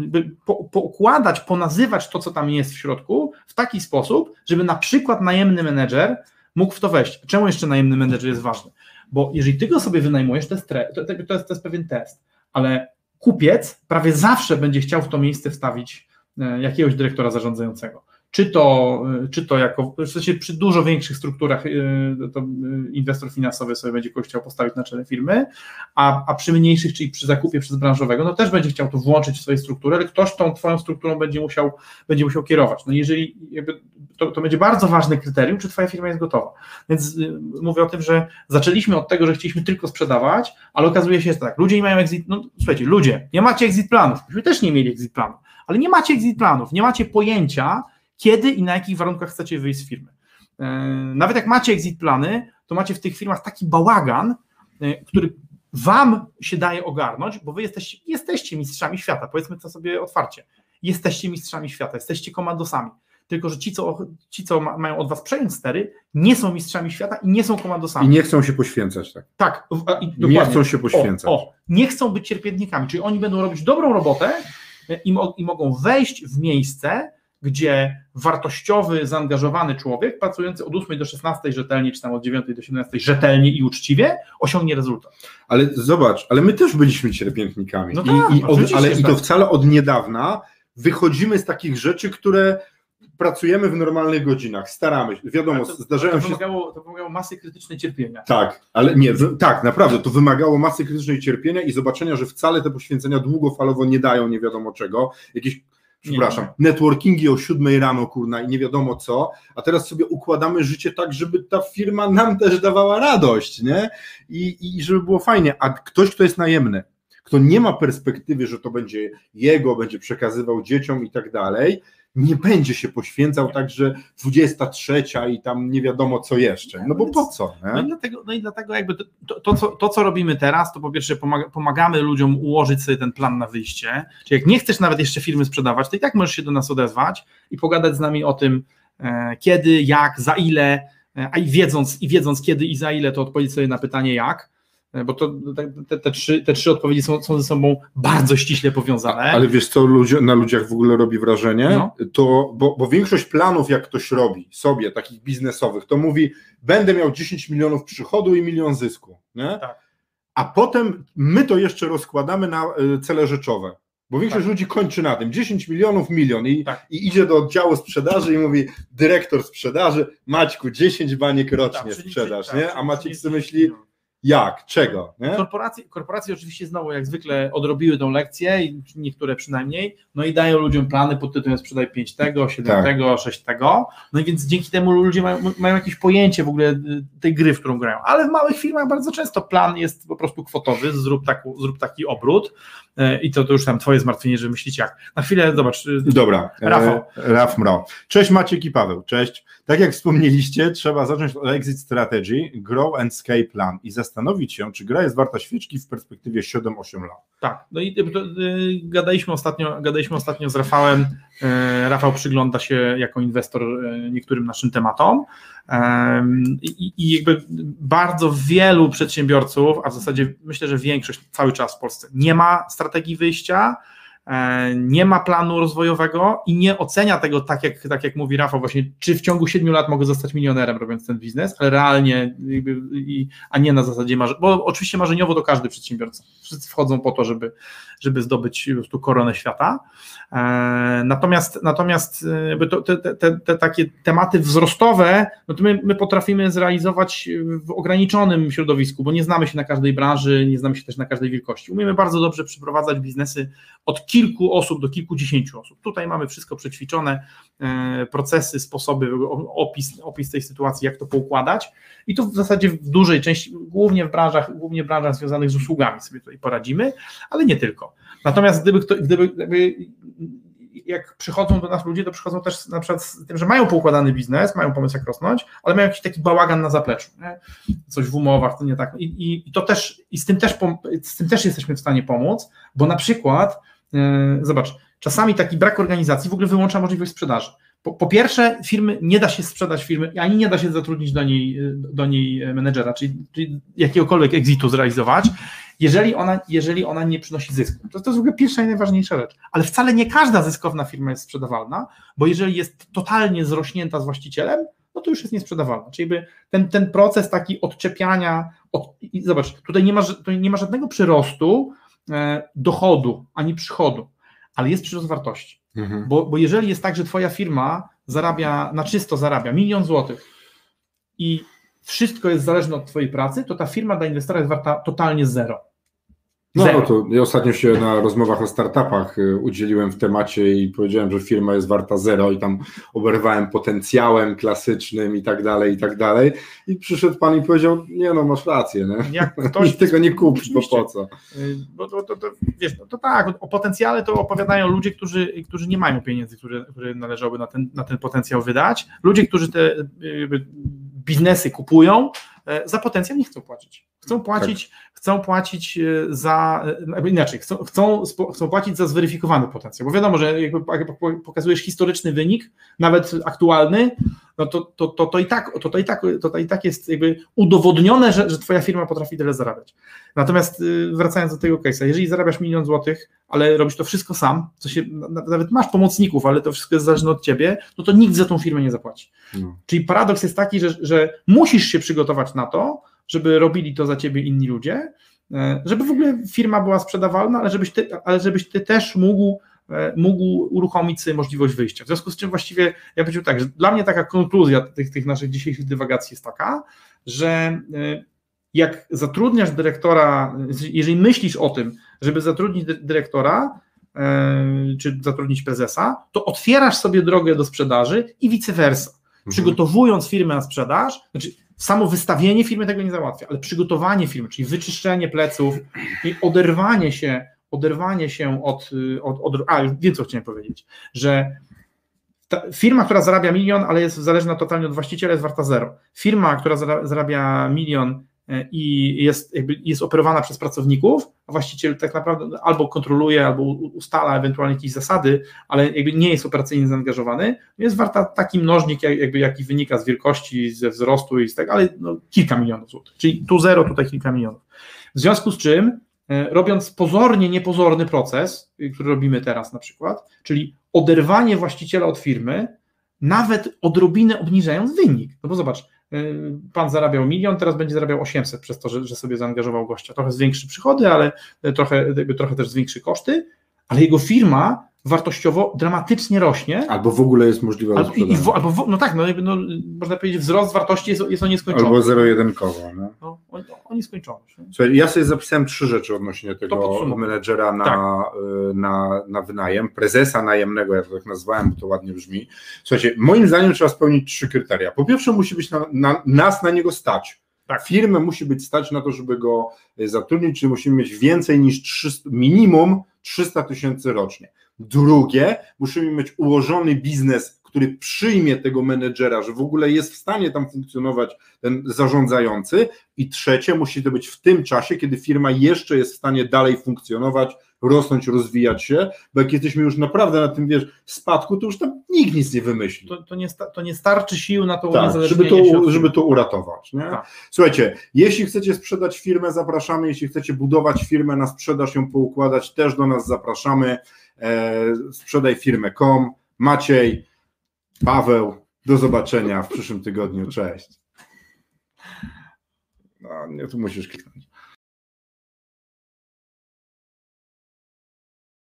po, poukładać, ponazywać to, co tam jest w środku w taki sposób, żeby na przykład najemny menedżer mógł w to wejść. Czemu jeszcze najemny menedżer jest ważny? Bo jeżeli ty go sobie wynajmujesz, to jest, to, to, jest, to jest pewien test, ale kupiec prawie zawsze będzie chciał w to miejsce wstawić e, jakiegoś dyrektora zarządzającego. Czy to, czy to jako, w sensie przy dużo większych strukturach e, to inwestor finansowy sobie będzie kogoś chciał postawić na czele firmy, a, a przy mniejszych, czyli przy zakupie przez branżowego, no też będzie chciał to włączyć w swoje struktury, ale ktoś tą twoją strukturą będzie musiał, będzie musiał kierować. No jeżeli to, to będzie bardzo ważne kryterium, czy twoja firma jest gotowa. Więc y, mówię o tym, że zaczęliśmy od tego, że chcieliśmy tylko sprzedawać, ale okazuje się, że tak, ludzie nie mają exit, no słuchajcie, ludzie, nie macie exit planów, myśmy też nie mieli exit planów, ale nie macie exit planów, nie macie pojęcia, kiedy i na jakich warunkach chcecie wyjść z firmy. E, nawet jak macie exit plany, to macie w tych firmach taki bałagan, e, który wam się daje ogarnąć, bo wy jesteście, jesteście mistrzami świata, powiedzmy to sobie otwarcie. Jesteście mistrzami świata, jesteście komandosami tylko że ci, co, ci, co mają od was przejąć stery, nie są mistrzami świata i nie są komandosami. I nie chcą się poświęcać, tak? Tak. I, nie chcą się poświęcać. O, o, nie chcą być cierpiętnikami, czyli oni będą robić dobrą robotę i, mo, i mogą wejść w miejsce, gdzie wartościowy, zaangażowany człowiek, pracujący od 8 do 16 rzetelnie, czy tam od 9 do 17 rzetelnie i uczciwie, osiągnie rezultat. Ale zobacz, ale my też byliśmy cierpiętnikami. No tak, I, i od, ale i to tak. wcale od niedawna wychodzimy z takich rzeczy, które pracujemy w normalnych godzinach, staramy się, wiadomo, to, zdarzają to się... Wymagało, to wymagało masy krytycznej cierpienia. Tak, ale nie, tak, naprawdę, to wymagało masy krytycznej cierpienia i zobaczenia, że wcale te poświęcenia długofalowo nie dają nie wiadomo czego, jakieś przepraszam, nie. networkingi o siódmej rano, kurna, i nie wiadomo co, a teraz sobie układamy życie tak, żeby ta firma nam też dawała radość, nie? I, i żeby było fajnie, a ktoś, kto jest najemny, kto nie ma perspektywy, że to będzie jego, będzie przekazywał dzieciom i tak dalej, nie będzie się poświęcał także 23 i tam nie wiadomo co jeszcze. No bo po co? Nie? No, i dlatego, no i dlatego jakby to, to, co, to, co robimy teraz, to po pierwsze pomaga, pomagamy ludziom ułożyć sobie ten plan na wyjście. Czyli jak nie chcesz nawet jeszcze firmy sprzedawać, to i tak możesz się do nas odezwać i pogadać z nami o tym, e, kiedy, jak, za ile, e, a i wiedząc, i wiedząc kiedy i za ile, to odpowiedzieć sobie na pytanie jak bo to, te, te, trzy, te trzy odpowiedzi są, są ze sobą bardzo ściśle powiązane. Ale wiesz, co ludzie, na ludziach w ogóle robi wrażenie? No. To, bo, bo większość planów, jak ktoś robi sobie, takich biznesowych, to mówi, będę miał 10 milionów przychodu i milion zysku. Nie? Tak. A potem my to jeszcze rozkładamy na e, cele rzeczowe. Bo większość tak. ludzi kończy na tym 10 milionów, milion i, tak. i idzie do oddziału sprzedaży i mówi dyrektor sprzedaży, Maćku, 10 baniek rocznie tak, sprzedaż, nie? A Maciek sobie myśli, jak? Czego? Nie? Korporacje, korporacje oczywiście znowu jak zwykle odrobiły tą lekcję, niektóre przynajmniej, no i dają ludziom plany pod tytułem sprzedaj 5 tego, 7 tak. tego, 6 tego, no i więc dzięki temu ludzie mają, mają jakieś pojęcie w ogóle y, tej gry, w którą grają, ale w małych firmach bardzo często plan jest po prostu kwotowy, zrób, taku, zrób taki obrót i to, to już tam twoje zmartwienie, że myślicie jak. Na chwilę, zobacz. Y, Dobra, Rafał. E, Raf Mro. Cześć Maciek i Paweł, cześć. Tak jak wspomnieliście, trzeba zacząć od exit strategy, grow and scale plan i zastanowić się, czy gra jest warta świeczki w perspektywie 7-8 lat. Tak, no i y, y, gadaliśmy ostatnio, gadaliśmy ostatnio z Rafałem. Y, Rafał przygląda się jako inwestor niektórym naszym tematom. I, jakby bardzo wielu przedsiębiorców, a w zasadzie myślę, że większość cały czas w Polsce nie ma strategii wyjścia E, nie ma planu rozwojowego i nie ocenia tego tak jak, tak jak mówi Rafał, właśnie czy w ciągu siedmiu lat mogę zostać milionerem robiąc ten biznes, ale realnie, a nie na zasadzie marzenia, bo oczywiście marzeniowo to każdy przedsiębiorca. Wszyscy wchodzą po to, żeby, żeby zdobyć prostu koronę świata. E, natomiast natomiast e, to, te, te, te, takie tematy wzrostowe, no to my, my potrafimy zrealizować w ograniczonym środowisku, bo nie znamy się na każdej branży, nie znamy się też na każdej wielkości. Umiemy bardzo dobrze przeprowadzać biznesy od kilku osób do kilkudziesięciu osób. Tutaj mamy wszystko przećwiczone, e, procesy, sposoby, opis, opis tej sytuacji, jak to poukładać i tu w zasadzie w dużej części, głównie w branżach, głównie w branżach związanych z usługami sobie tutaj poradzimy, ale nie tylko. Natomiast gdyby, kto, gdyby, gdyby jak przychodzą do nas ludzie, to przychodzą też na przykład z tym, że mają poukładany biznes, mają pomysł jak rosnąć, ale mają jakiś taki bałagan na zapleczu, nie? coś w umowach, to nie tak. I, i, to też, i z tym też, z tym też jesteśmy w stanie pomóc, bo na przykład, yy, zobacz, czasami taki brak organizacji w ogóle wyłącza możliwość sprzedaży. Po, po, pierwsze, firmy nie da się sprzedać firmy, ani nie da się zatrudnić do niej, do niej menedżera, czyli, czyli jakiegokolwiek exitu zrealizować, jeżeli ona, jeżeli ona nie przynosi zysku. To, to jest w ogóle pierwsza i najważniejsza rzecz. Ale wcale nie każda zyskowna firma jest sprzedawalna, bo jeżeli jest totalnie zrośnięta z właścicielem, no to już jest niesprzedawalna. Czyli ten, ten proces taki odczepiania, od, i zobacz, tutaj nie ma, tutaj nie ma żadnego przyrostu e, dochodu ani przychodu, ale jest przyrost wartości. Mhm. Bo, bo jeżeli jest tak, że twoja firma zarabia, na czysto zarabia milion złotych i wszystko jest zależne od twojej pracy, to ta firma dla inwestora jest warta totalnie zero. No, no to ja ostatnio się na rozmowach o startupach y, udzieliłem w temacie i powiedziałem, że firma jest warta zero i tam oberwałem potencjałem klasycznym i tak dalej, i tak dalej. I przyszedł pan i powiedział, nie no, masz rację, nie? Jak ktoś tego nie kupić, bo po co? Y, bo to, to, to, wiesz, no to tak, o potencjale to opowiadają ludzie, którzy, którzy nie mają pieniędzy, które, które należałoby na ten, na ten potencjał wydać. Ludzie, którzy te biznesy kupują, za potencjał nie chcą płacić. Chcą płacić, tak. chcą płacić e, za, e, inaczej, chcą, chcą, chcą płacić za zweryfikowany potencjał, bo wiadomo, że jakby pokazujesz historyczny wynik, nawet aktualny, no to, to, to, to, i, tak, to, to, i, tak, to, to i tak jest jakby udowodnione, że, że twoja firma potrafi tyle zarabiać. Natomiast y, wracając do tego case'a, jeżeli zarabiasz milion złotych, ale robisz to wszystko sam, co się, nawet masz pomocników, ale to wszystko jest zależne od ciebie, no to nikt za tą firmę nie zapłaci. No. Czyli paradoks jest taki, że, że musisz się przygotować na to, żeby robili to za ciebie inni ludzie, e, żeby w ogóle firma była sprzedawalna, ale żebyś ty, ale żebyś ty też mógł, e, mógł uruchomić sobie możliwość wyjścia. W związku z czym właściwie ja powiedział tak, że dla mnie taka konkluzja tych, tych naszych dzisiejszych dywagacji jest taka, że e, jak zatrudniasz dyrektora, jeżeli myślisz o tym, żeby zatrudnić dyrektora, czy zatrudnić prezesa, to otwierasz sobie drogę do sprzedaży i vice versa. Mhm. Przygotowując firmę na sprzedaż, znaczy samo wystawienie firmy tego nie załatwia, ale przygotowanie firmy, czyli wyczyszczenie pleców i oderwanie się, oderwanie się od, od, od a wiem co chciałem powiedzieć, że firma, która zarabia milion, ale jest zależna totalnie od właściciela, jest warta zero. Firma, która zarabia milion i jest, jakby jest operowana przez pracowników, a właściciel tak naprawdę albo kontroluje, albo ustala ewentualnie jakieś zasady, ale jakby nie jest operacyjnie zaangażowany, jest warta taki mnożnik, jakby jaki wynika z wielkości, ze wzrostu i z tego, ale no, kilka milionów złotych. Czyli tu zero, tutaj kilka milionów. W związku z czym, e, robiąc pozornie niepozorny proces, y, który robimy teraz na przykład, czyli oderwanie właściciela od firmy, nawet odrobinę obniżając wynik. No bo zobacz, pan zarabiał milion, teraz będzie zarabiał 800 przez to, że, że sobie zaangażował gościa. Trochę zwiększy przychody, ale trochę, trochę też zwiększy koszty, ale jego firma wartościowo dramatycznie rośnie. Albo w ogóle jest możliwe albo, i, w, albo w, No tak, no, no, można powiedzieć, wzrost wartości jest, jest on nieskończony. Albo zero-jedynkowo. No. No, on, on nieskończony. Słuchaj, ja sobie zapisałem trzy rzeczy odnośnie tego menedżera na, tak. Y, na, na wynajem, prezesa najemnego, ja to tak nazwałem, bo to ładnie brzmi. Słuchajcie, moim zdaniem trzeba spełnić trzy kryteria. Po pierwsze musi być na, na, nas na niego stać. Tak. Firmę musi być stać na to, żeby go zatrudnić, czyli musimy mieć więcej niż 300, minimum 300 tysięcy rocznie. Drugie, musimy mieć ułożony biznes, który przyjmie tego menedżera, że w ogóle jest w stanie tam funkcjonować ten zarządzający. I trzecie, musi to być w tym czasie, kiedy firma jeszcze jest w stanie dalej funkcjonować, rosnąć, rozwijać się, bo jak jesteśmy już naprawdę na tym, wiesz, spadku, to już tam nikt nic nie wymyśli. To, to, nie, to nie starczy sił na to tak, żeby to, żeby to uratować. Nie? Tak. Słuchajcie, jeśli chcecie sprzedać firmę, zapraszamy, jeśli chcecie budować firmę na sprzedaż, ją poukładać, też do nas zapraszamy. E, sprzedaj firmę.com. Maciej, Paweł, do zobaczenia w przyszłym tygodniu. Cześć. No, nie, tu musisz kliknąć.